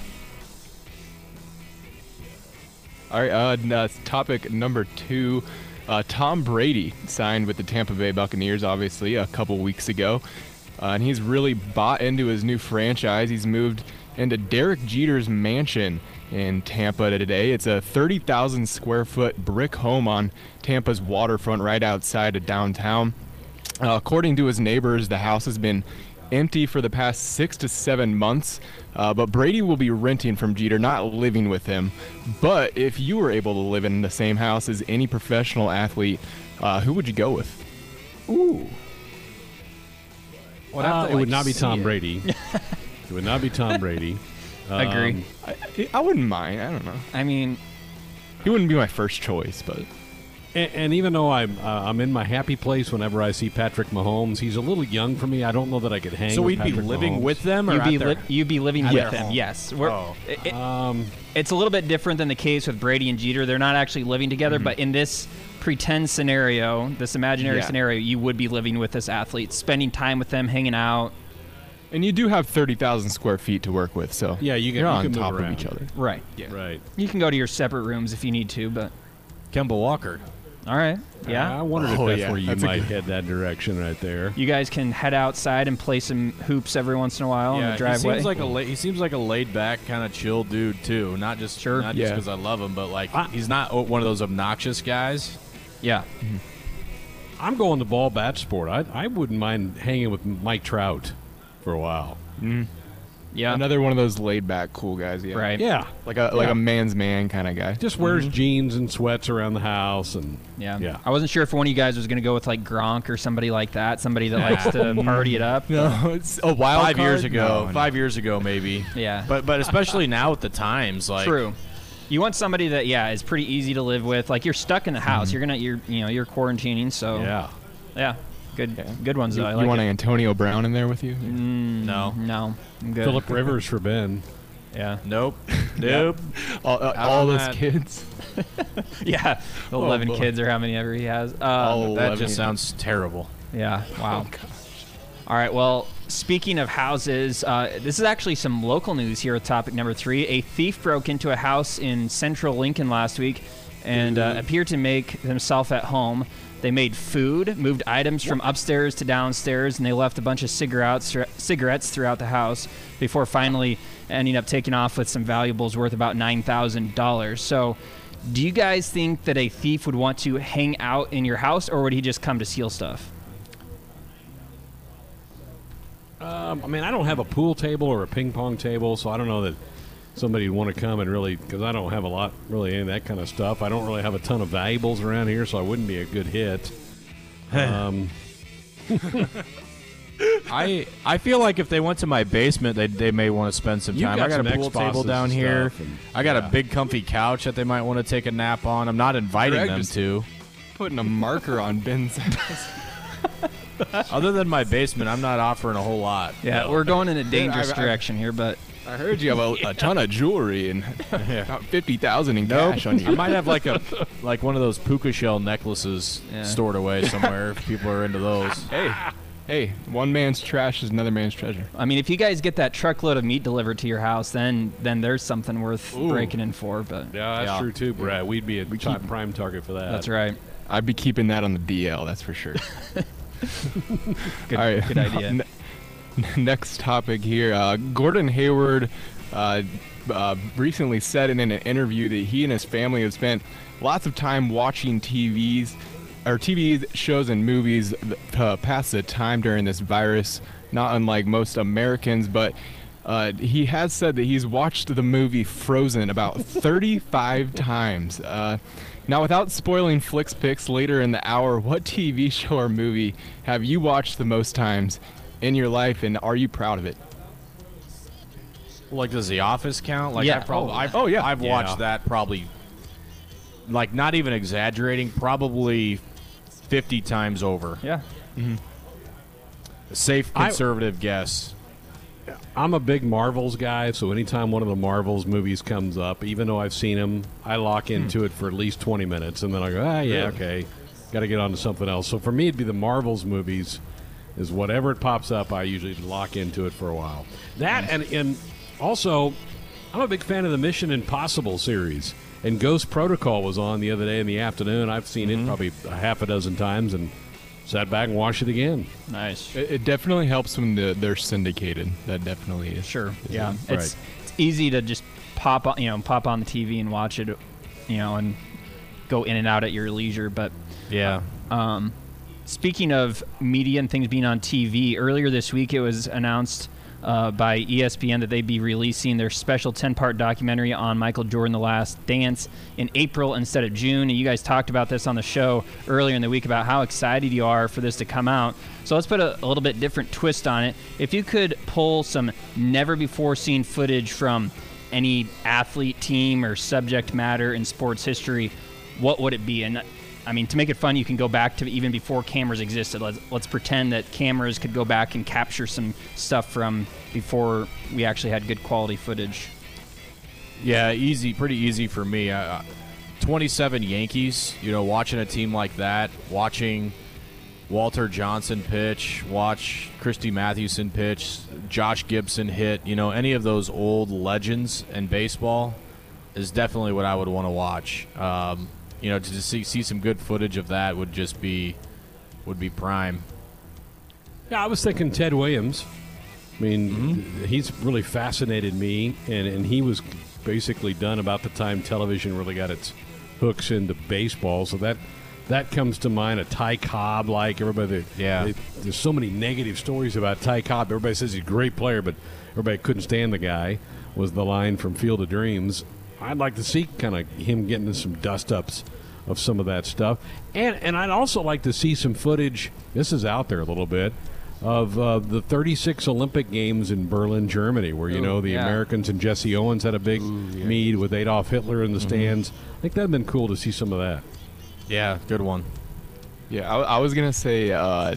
All right, uh, uh, topic number two. Uh, Tom Brady signed with the Tampa Bay Buccaneers, obviously, a couple weeks ago. Uh, and he's really bought into his new franchise. He's moved into Derek Jeter's mansion in Tampa today. It's a 30,000 square foot brick home on Tampa's waterfront right outside of downtown. Uh, according to his neighbors, the house has been empty for the past six to seven months. Uh, but Brady will be renting from Jeter, not living with him. But if you were able to live in the same house as any professional athlete, uh, who would you go with? Ooh. Well, Uh, to, it would not be Tom it. Brady. it would not be Tom Brady. I agree. Um, I, I wouldn't mind. I don't know. I mean, He wouldn't be my first choice, but And, and even though I'm uh, I'm in my happy place whenever I see Patrick Mahomes, he's a little young for me. I don't know that I could hang. So with we'd be living Mahomes. with them, or you'd be li- you'd be living at with them. home? Yes. We're, Oh. it- it- Um, it's a little bit different than the case with Brady and Jeter. They're not actually living together, but in this pretend scenario, this imaginary Yeah. scenario, you would be living with this athlete, spending time with them, hanging out. and you do have thirty thousand square feet to work with, so Yeah, you can- you're you on can move top of each other. Right. Yeah. right. You can go to your separate rooms if you need to, but Kemba Walker. All right. Yeah. I wondered Oh, if that's yeah, where you that's might head that direction right there. You guys can head outside and play some hoops every once in a while in the driveway. he seems like a la- he seems like a laid back kind of chill dude too. Not just Sure. not Yeah. just because I love him, but like I- he's not one of those obnoxious guys. yeah. Mm-hmm. I'm going the ball bat sport. I I wouldn't mind hanging with Mike Trout for a while. Mm. Yeah. Another one of those laid back cool guys. Yeah. Right. Yeah, Like a like Yeah. a man's man kind of guy. just wears mm-hmm. jeans and sweats around the house and Yeah. Yeah. I wasn't sure if one of you guys was going to go with like Gronk or somebody like that, somebody that likes to party it up. no, it's a wild five years card? ago, No, no. five years ago maybe. Yeah. But but especially now with the times, like True. You want somebody that yeah is pretty easy to live with. Like you're stuck in the house. Mm-hmm. You're gonna you're you know you're quarantining. So yeah. yeah. Good Yeah. good ones You, though. I you like want it. Antonio Brown in there with you? no, No, I'm good. Philip Rivers for Ben. Yeah. nope, nope. All, uh, all those that. kids. Yeah. Eleven boy. kids or how many ever he has. Um, Oh, That 11. just sounds terrible. Yeah. Wow. All right. Well, speaking of houses, uh, this is actually some local news here with topic number three. A thief broke into a house in central Lincoln last week and uh, appeared to make himself at home. They made food, moved items from upstairs to downstairs, and they left a bunch of cigarettes, throughout the house before finally ending up taking off with some valuables worth about $9,000. So, do you guys think that a thief would want to hang out in your house, or would he just come to steal stuff? Um, I mean, I don't have a pool table or a ping pong table, so I don't know that somebody would want to come and really because I don't have a lot really any of that kind of stuff. I don't really have a ton of valuables around here, so I wouldn't be a good hit. um, I I feel like if they went to my basement, they they may want to spend some You've time. got I got a pool table down here. and- I got yeah. a big comfy couch that they might want to take a nap on. I'm not inviting Greg them to. Putting a marker on Ben's. Other than my basement, I'm not offering a whole lot. Yeah, we're going in a dangerous I- I- direction here, but I heard you have a, a ton of jewelry and about fifty thousand in Nope. cash on you. I you. might have like a like one of those puka shell necklaces Yeah. stored away somewhere if people are into those. hey, hey, one man's trash is another man's treasure. I mean, if you guys get that truckload of meat delivered to your house, then then there's something worth Ooh. breaking in for. But yeah, that's Yeah. true too, Brad. We'd be a We top keep- prime target for that. that's right. I'd be keeping that on the DL, that's for sure. Good, All right, good idea. Ne- next topic here. Uh, Gordon Hayward uh, uh, recently said in an interview that he and his family have spent lots of time watching TVs or TV shows and movies to pass the time during this virus, not unlike most Americans, but. Uh, he has said that he's watched the movie Frozen about 35 times. Uh, now, without spoiling Flix Pix later in the hour, what TV show or movie have you watched the most times in your life, and are you proud of it? Like, does The Office count? Like, Yeah. I probably, Oh, I've, oh, yeah. I've Yeah. watched that probably, like, not even exaggerating, probably 50 times over. Yeah. A safe I- conservative guess. I'm a big Marvels guy, so anytime one of the Marvels movies comes up, even though I've seen them, I lock into it for at least 20 minutes, and then I go, ah, yeah, Really? okay, got to get on to something else. So for me, it'd be the Marvels movies. Is whatever it pops up, I usually lock into it for a while. That and and also, I'm a big fan of the Mission Impossible series. And Ghost Protocol was on the other day in the afternoon. I've seen it probably a half a dozen times, and sat back and watched it again. Nice. It, it definitely helps when the, they're syndicated. That definitely is. Sure. is Yeah. it. It's it's easy to just pop on, you know, pop on the TV and watch it, you know, and go in and out at your leisure. But Yeah. um, Speaking of media and things being on TV, earlier this week it was announced uh, by ESPN that they'd be releasing their special 10 part documentary on Michael Jordan, The Last Dance, in April instead of June. And you guys talked about this on the show earlier in the week about how excited you are for this to come out. So let's put a, a little bit different twist on it. If you could pull some never before seen footage from any athlete, team, or subject matter in sports history, what would it be? And I mean, to make it fun, you can go back to even before cameras existed. Let's, let's pretend that cameras could go back and capture some stuff from before we actually had good quality footage. Yeah, easy, pretty easy for me. Uh, 27 Yankees, you know, watching a team like that, watching Walter Johnson pitch, watch Christy Mathewson pitch, Josh Gibson hit, you know, any of those old legends in baseball is definitely what I would want to watch. Um, you know, to see see some good footage of that would just be would be prime. Yeah, I was thinking Ted Williams. I mean, mm-hmm. he's really fascinated me, and, and he was basically done about the time television really got its hooks into baseball. So that that comes to mind. A Ty Cobb, like everybody. Yeah. they- there's so many negative stories about Ty Cobb. Everybody says he's a great player, but everybody couldn't stand the guy. Was the line from Field of Dreams? I'd like to see kind of him getting some dust ups of some of that stuff, and and I'd also like to see some footage. This is out there a little bit of uh, the 36 Olympic Games in Berlin, Germany, where you Ooh, know the yeah. Americans and Jesse Owens had a big meet with Adolf Hitler in the stands. I think that'd been cool to see some of that. Yeah, good one. Yeah, I, I was gonna say uh,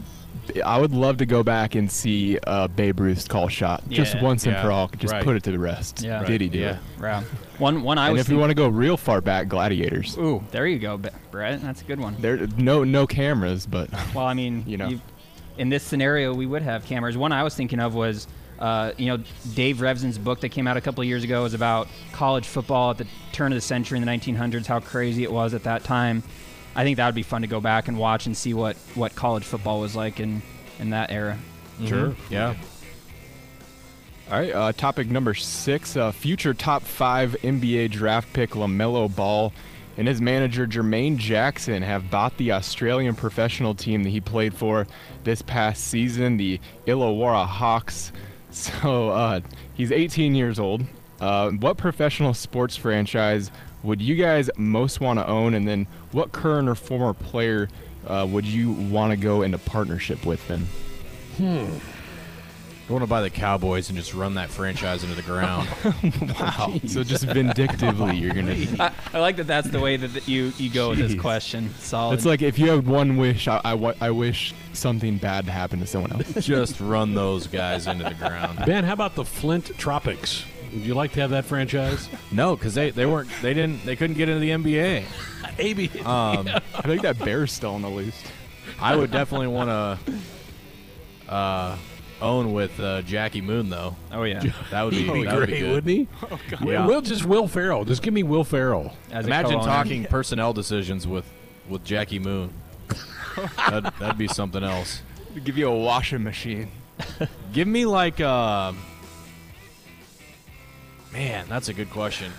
I would love to go back and see uh, Babe Ruth's call shot just Yeah. once and Yeah, for all. Just right. put it to the rest. Yeah. Did he do Yeah. it? Wow. One, one I and was. if think- want to go real far back, Gladiators. Ooh, there you go, Brett. That's a good one. There, no, no cameras, but Well, I mean, You know. in this scenario, we would have cameras. One I was thinking of was, uh, you know, Dave Revsine's book that came out a couple of years ago was about college football at the turn of the century in the 1900s, how crazy it was at that time. I think that would be fun to go back and watch and see what, what college football was like in, in that era. Sure. Yeah. All right, uh, topic number six: uh, future top five NBA draft pick LaMelo Ball and his manager Jermaine Jackson have bought the Australian professional team that he played for this past season, the Illawarra Hawks. So uh, he's 18 years old. Uh, what professional sports franchise would you guys most want to own, and then what current or former player uh, would you want to go into partnership with? Then. Hmm. I want to buy the Cowboys and just run that franchise into the ground. Wow. so just vindictively, you're gonna. I, I like that that's the way that that you, you go with this question. Solid. It's like if you have one wish, I, I, I wish something bad to happen to someone else. just run those guys into the ground. Ben, how about the Flint Tropics? Would you like to have that franchise? No, because they, they weren't they didn't they couldn't get into the NBA. Maybe. Um, I think that bear's still on the loose. I would definitely want to uh, own with uh, Jackie Moon though. oh, yeah. That would be, He'd be that would be great, good. wouldn't he? Oh Yeah. Will just Will Ferrell. Just give me Will Ferrell. As Imagine co-owner. talking personnel decisions with with Jackie Moon. that'd, that'd be something else. Give you a washing machine. Give me like uh, man, that's a good question.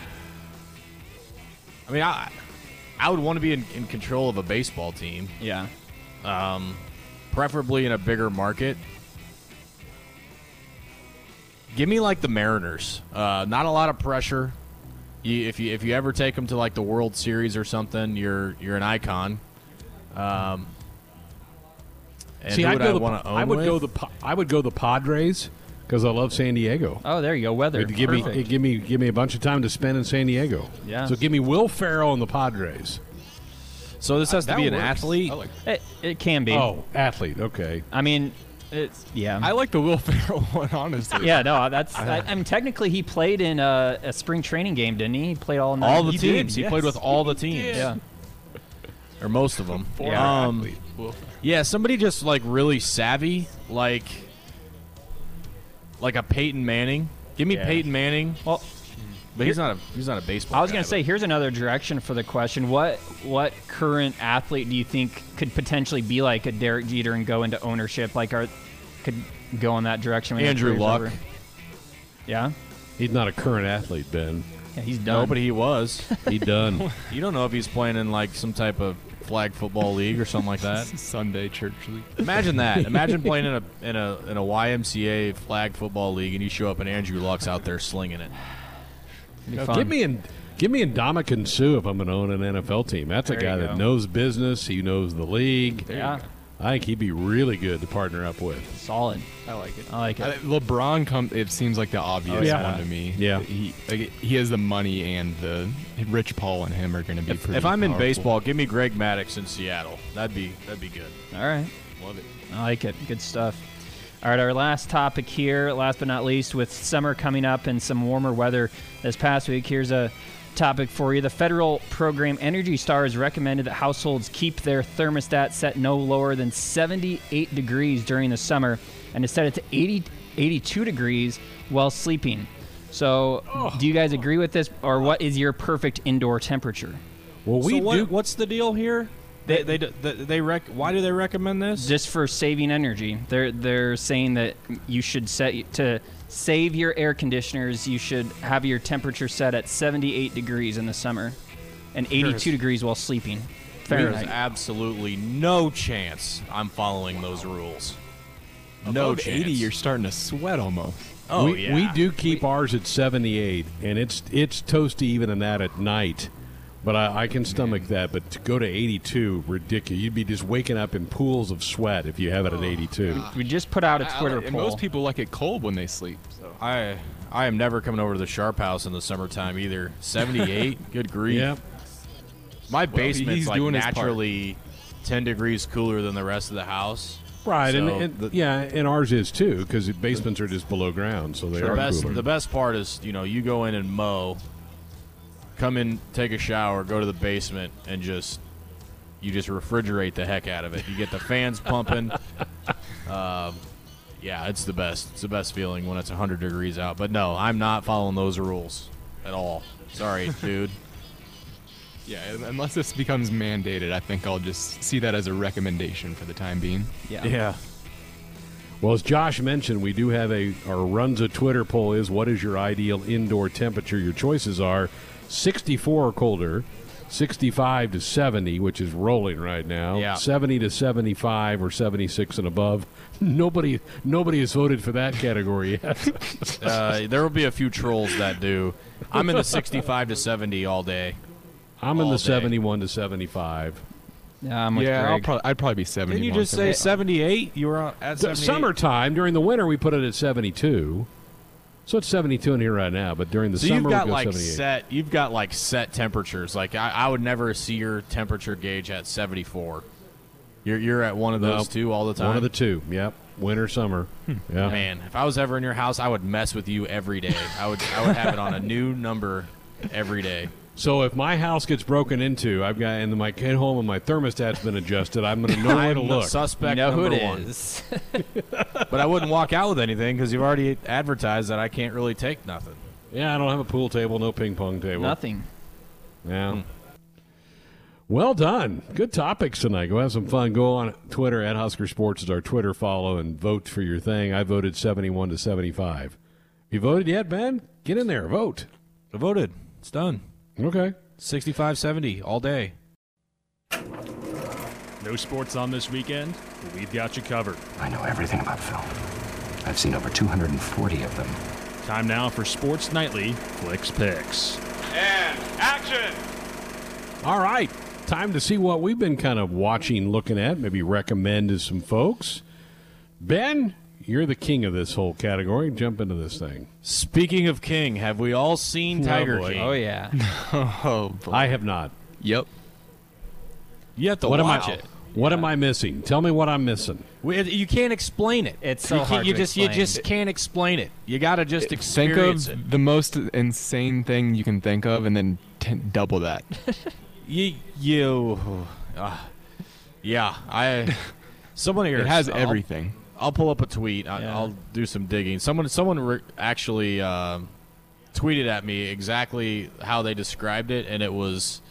I mean, I I would want to be in, in control of a baseball team, Yeah. um, preferably in a bigger market. Give me like the Mariners. Uh, not a lot of pressure. You, if you if you ever take them to like the World Series or something, you're you're an icon. Um, and See, who I'd go I want to own I would with? go the Pa- I would go the Padres because I love San Diego. Oh, there you go. Weather. It'd give me it'd give me give me a bunch of time to spend in San Diego. Yeah. So give me Will Ferrell and the Padres. So this has to be an works. athlete. I like, It, it can be. Oh, athlete. Okay. I mean, it's yeah. I like the Will Ferrell one, honestly. yeah, no, that's. I, I mean, technically, he played in a, a spring training game, didn't he? He played all nine. all the He teams. did, he played with all the teams. Yeah. Or most of them. Yeah. Um, athlete, Will Ferrell. yeah, somebody just like really savvy, like like a Peyton Manning. Give me Yeah. Peyton Manning. Well, hmm. But he's not a he's not a baseball. I was guy, gonna say, here's another direction for the question. What what current athlete do you think could potentially be like a Derek Jeter and go into ownership? Like, are could go in that direction? when Andrew career's Luck. over? Yeah. He's not a current athlete, Ben. Yeah, he's done. no, but he was. He done. you don't know if he's playing in like some type of flag football league or something like that. Sunday church league. Imagine that. Imagine playing in a in a in a YMCA flag football league, and you show up and Andrew Luck's out there slinging it. Now. Give me in, give me Ndamukong Suh if I'm going to own an NFL team. That's a guy that knows business. He knows the league. Yeah. I think he'd be really good to partner up with. Solid. I like it. I like it. LeBron come. It seems like the obvious Oh, yeah. one to me. Yeah. he like, he has the money, and the Rich Paul and him are going to be If, pretty. if I'm in powerful. baseball, give me Greg Maddux in Seattle. That'd be that'd be good. All right. Love it. I like it. Good stuff. All right, our last topic here, last but not least, with summer coming up and some warmer weather this past week, here's a topic for you. The federal program Energy Star has recommended that households keep their thermostat set no lower than 78 degrees during the summer and to set it to 80, 82 degrees while sleeping. So, do you guys agree with this, or what is your perfect indoor temperature? Well, we so what, do. what's the deal here? They they they, they rec- Why do they recommend this? just for saving energy. They're they're saying that you should set to save your air conditioners. You should have your temperature set at 78 degrees in the summer, and 82 There's- degrees while sleeping. There's Fahrenheit. absolutely no chance I'm following those rules. no Above chance. 80, you're starting to sweat almost. oh we, yeah. we do keep ours at 78, and it's it's toasty even in that at night. But I, I can stomach that. But to go to 82, ridiculous. You'd be just waking up in pools of sweat if you have it at 82. we just put out a Twitter like- and poll. most people like it cold when they sleep. So I I am never coming over to the Sharp House in the summertime either. 78, good grief. Yep. My he- basement's he's like doing naturally 10 degrees cooler than the rest of the house. Right, and, and the- yeah, and ours is too because basements are just below ground, so they the are best cooler. the best part is you know you go in and mow, come in, take a shower, go to the basement, and just you just refrigerate the heck out of it. You get the fans pumping. Um, yeah, it's the best. It's the best feeling when it's 100 degrees out. But no, I'm not following those rules at all. Sorry, dude. yeah, unless this becomes mandated, I think I'll just see that as a recommendation for the time being. yeah. Yeah. Well, as Josh mentioned, we do have a our runs a Twitter poll is what is your ideal indoor temperature? Your choices are 64 or colder, 65 to 70, which is rolling right now. Yeah. 70 to 75 or 76 and above. Nobody nobody has voted for that category yet. Uh, there will be a few trolls that do. I'm in the 65 to 70 all day. I'm in the day. 71 to 75. Yeah, I'm yeah, I'll, Greg. prob- I'd probably be 70. Didn't you just say 78? You were on- at The 78? summertime during the winter we put it at 72. So it's 72 in here right now, but during the So summer you've got go like 78. set. You've got like set temperatures. Like I, I would never see your temperature gauge at 74. You're you're at one of those No, two all the time. One of the two. Yep. Winter, summer. Hmm. Yeah. Man, if I was ever in your house, I would mess with you every day. I would I would have it on a new number every day. So if my house gets broken into, I've got and my get home and my thermostat's been adjusted, I'm going to know where to look. suspect you know who number it one. is. But I wouldn't walk out with anything because you've already advertised that I can't really take nothing. yeah, I don't have a pool table, no ping pong table. Nothing. Yeah. Hmm. Well done. Good topics tonight. Go have some fun. Go on Twitter at Husker Sports is our Twitter follow and vote for your thing. I voted 71 to 75. You voted yet, Ben? Get in there. Vote. I voted. It's done. Okay. 65 70 all day. No sports on this weekend? Well, we've got you covered. I know everything about film. I've seen over 240 of them. Time now for Sports Nightly Flix Pix. And action! All right. Time to see what we've been kind of watching, looking at, maybe recommend to some folks. Ben, you're the king of this whole category. Jump into this thing. Speaking of King, have we all seen Oh, Tiger boy. King? Oh yeah. Oh, boy. I have not. Yep. You have to what watch am I, it. What am I missing? Tell me what I'm missing. You can't explain it. It's so you can't- hard You to just you just can't explain it. You got to just Think experience of it. the most insane thing you can think of, and then t- double that. You you. Uh, yeah, I. Someone here it has I'll- everything. I'll pull up a tweet. I, Yeah. I'll do some digging. Someone someone re- actually um tweeted at me exactly how they described it, and it was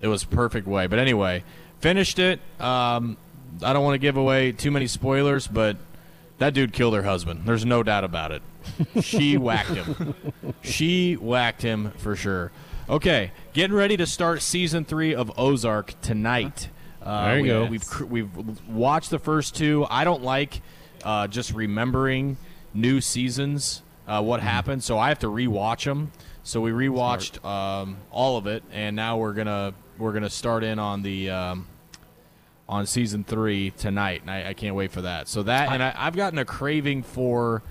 it was perfect way. But anyway, finished it. Um, I don't want to give away too many spoilers, but that dude killed her husband. There's no doubt about it. She whacked him. She whacked him for sure. Okay, getting ready to start season three of Ozark tonight. Uh, There you we, go. We've cr- we've watched the first two. I don't like uh, just remembering new seasons uh, what Mm-hmm. happened, so I have to rewatch them. So we rewatched um, all of it, and now we're gonna we're gonna start in on the um, on season three tonight, and I, I can't wait for that. So that, and I, I've gotten a craving for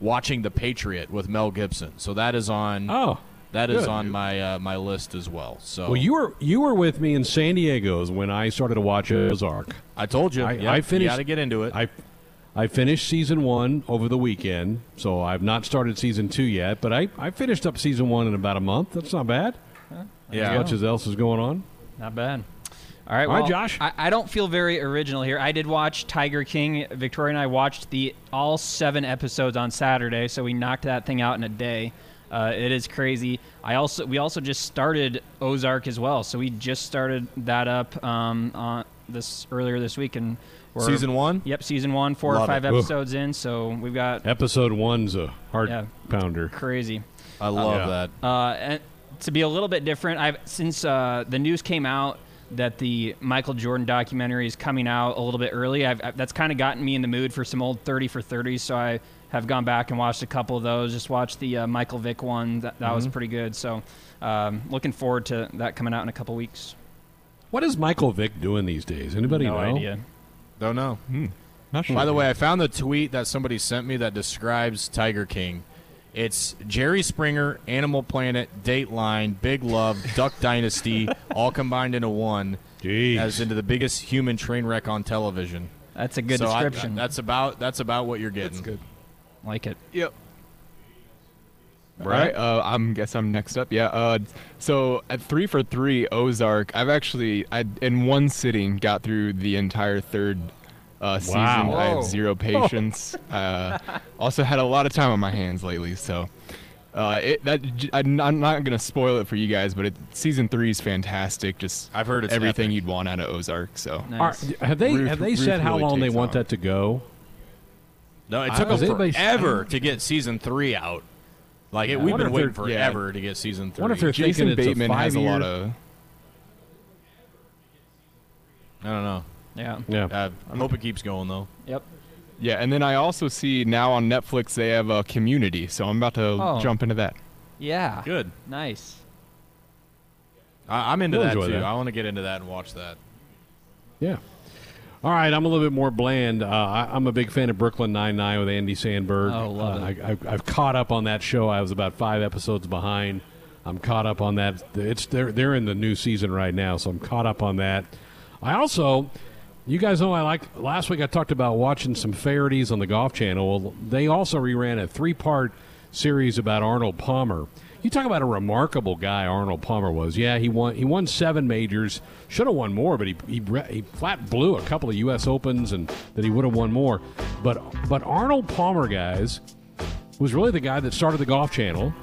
watching The Patriot with Mel Gibson. So that is on. Oh, that is good. on my uh, my list as well. So Well, you were you were with me in San Diego's when I started to watch Ozark. I told you. I, Yep, I finished. gotta get into it. I I finished season one over the weekend, so I've not started season two yet. But I, I finished up season one in about a month. That's not bad. Yeah. as much as else is going on. Not bad. All right, All right, well, Josh. I, I don't feel very original here. I did watch Tiger King. Victoria and I watched the all seven episodes on Saturday, so we knocked that thing out in a day. Uh, it is crazy. I also we also just started Ozark as well, so we just started that up um, on this earlier this week and we're, Season one? Yep, season one, four Love or five it. Ugh. episodes in. So we've got Episode one's a heart Yeah. pounder. crazy. I love Yeah. that. Uh, and to be a little bit different, I've since uh, the news came out that the Michael Jordan documentary is coming out a little bit early. I've, i that's kind of gotten me in the mood for some old 30 for 30s, so I have gone back and watched a couple of those. Just watched the uh, Michael Vick one; that, that was Mm-hmm. pretty good. So, um, looking forward to that coming out in a couple weeks. What is Michael Vick doing these days? Anybody no know? idea. Don't know. Hmm. Not sure. By the way, I found the tweet that somebody sent me that describes Tiger King. It's Jerry Springer, Animal Planet, Dateline, Big Love, Duck Dynasty, all combined into one, Jeez. as into the biggest human train wreck on television. That's a good So I- description. that's about that's about what you're getting. That's good. Like it. Yep. Right. uh, I'm guess I'm next up. Yeah. Uh, so at three for three Ozark, I've actually I in one sitting got through the entire third uh, season. Wow. I Whoa. have zero patience. uh, also had a lot of time on my hands lately, so. Uh, it, that j- I'm I'm not gonna spoil it for you guys, but it, season three is fantastic. Just I've heard it's everything epic. you'd want out of Ozark. So Nice. Are- have they Ruth- have they Ruth said how really long they want on. that to go? No, it took has them anybody- forever to get season three out. Like it, we've been waiting they're- yeah. forever to get season three. wonder if they're Jason thinking it's a Bateman has a lot of I don't know. Yeah. Yeah. Uh, I hope it keeps going though. Yep. yeah. And then I also see now on Netflix they have a Community, so I'm about to Oh. jump into that. Yeah. Good. Nice. I, I'm into We'll that too. that. I want to get into that and watch that. Yeah. All right, I'm a little bit more bland. Uh, I, I'm a big fan of Brooklyn Nine Nine with Andy Sandberg. Oh, love uh, it. I, I've, I've caught up on that show. I was about five episodes behind. I'm caught up on that. It's they're they're in the new season right now, so I'm caught up on that. I also, you guys know, I like last week. I talked about watching some Fehertys on the Golf Channel. Well, they also reran a three part series about Arnold Palmer. You talk about a remarkable guy Arnold Palmer was. Yeah, he won. He won seven majors. Should have won more, but he he, he flat blew a couple of U.S. Opens, and that he would have won more. But but Arnold Palmer, guys, was really the guy that started the Golf Channel.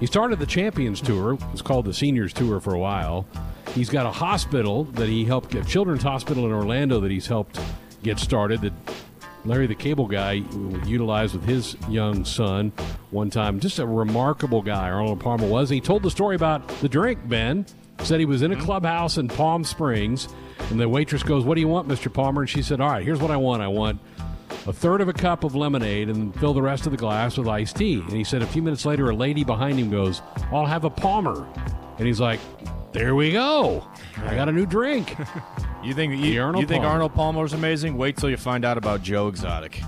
He started the Champions Tour. It was called the Seniors Tour for a while. He's got a hospital that he helped get, Children's Hospital in Orlando that he's helped get started. That Larry the Cable Guy utilized with his young son one time. Just a remarkable guy, Arnold Palmer was. He told the story about the drink, Ben. Said he was in a mm-hmm. clubhouse in Palm Springs, and the waitress goes, What do you want, Mr. Palmer? And she said, All right, here's what I want. I want a third of a cup of lemonade and fill the rest of the glass with iced tea. And he said a few minutes later, a lady behind him goes, I'll have a Palmer. And he's like, There we go. I got a new drink. You think you, Arnold you think Palmer. Arnold Palmer's amazing? Wait till you find out about Joe Exotic.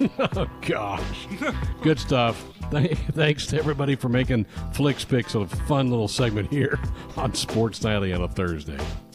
oh, gosh. Good stuff. Thanks to everybody for making Flix Pix a fun little segment here on Sports Nightly on a Thursday.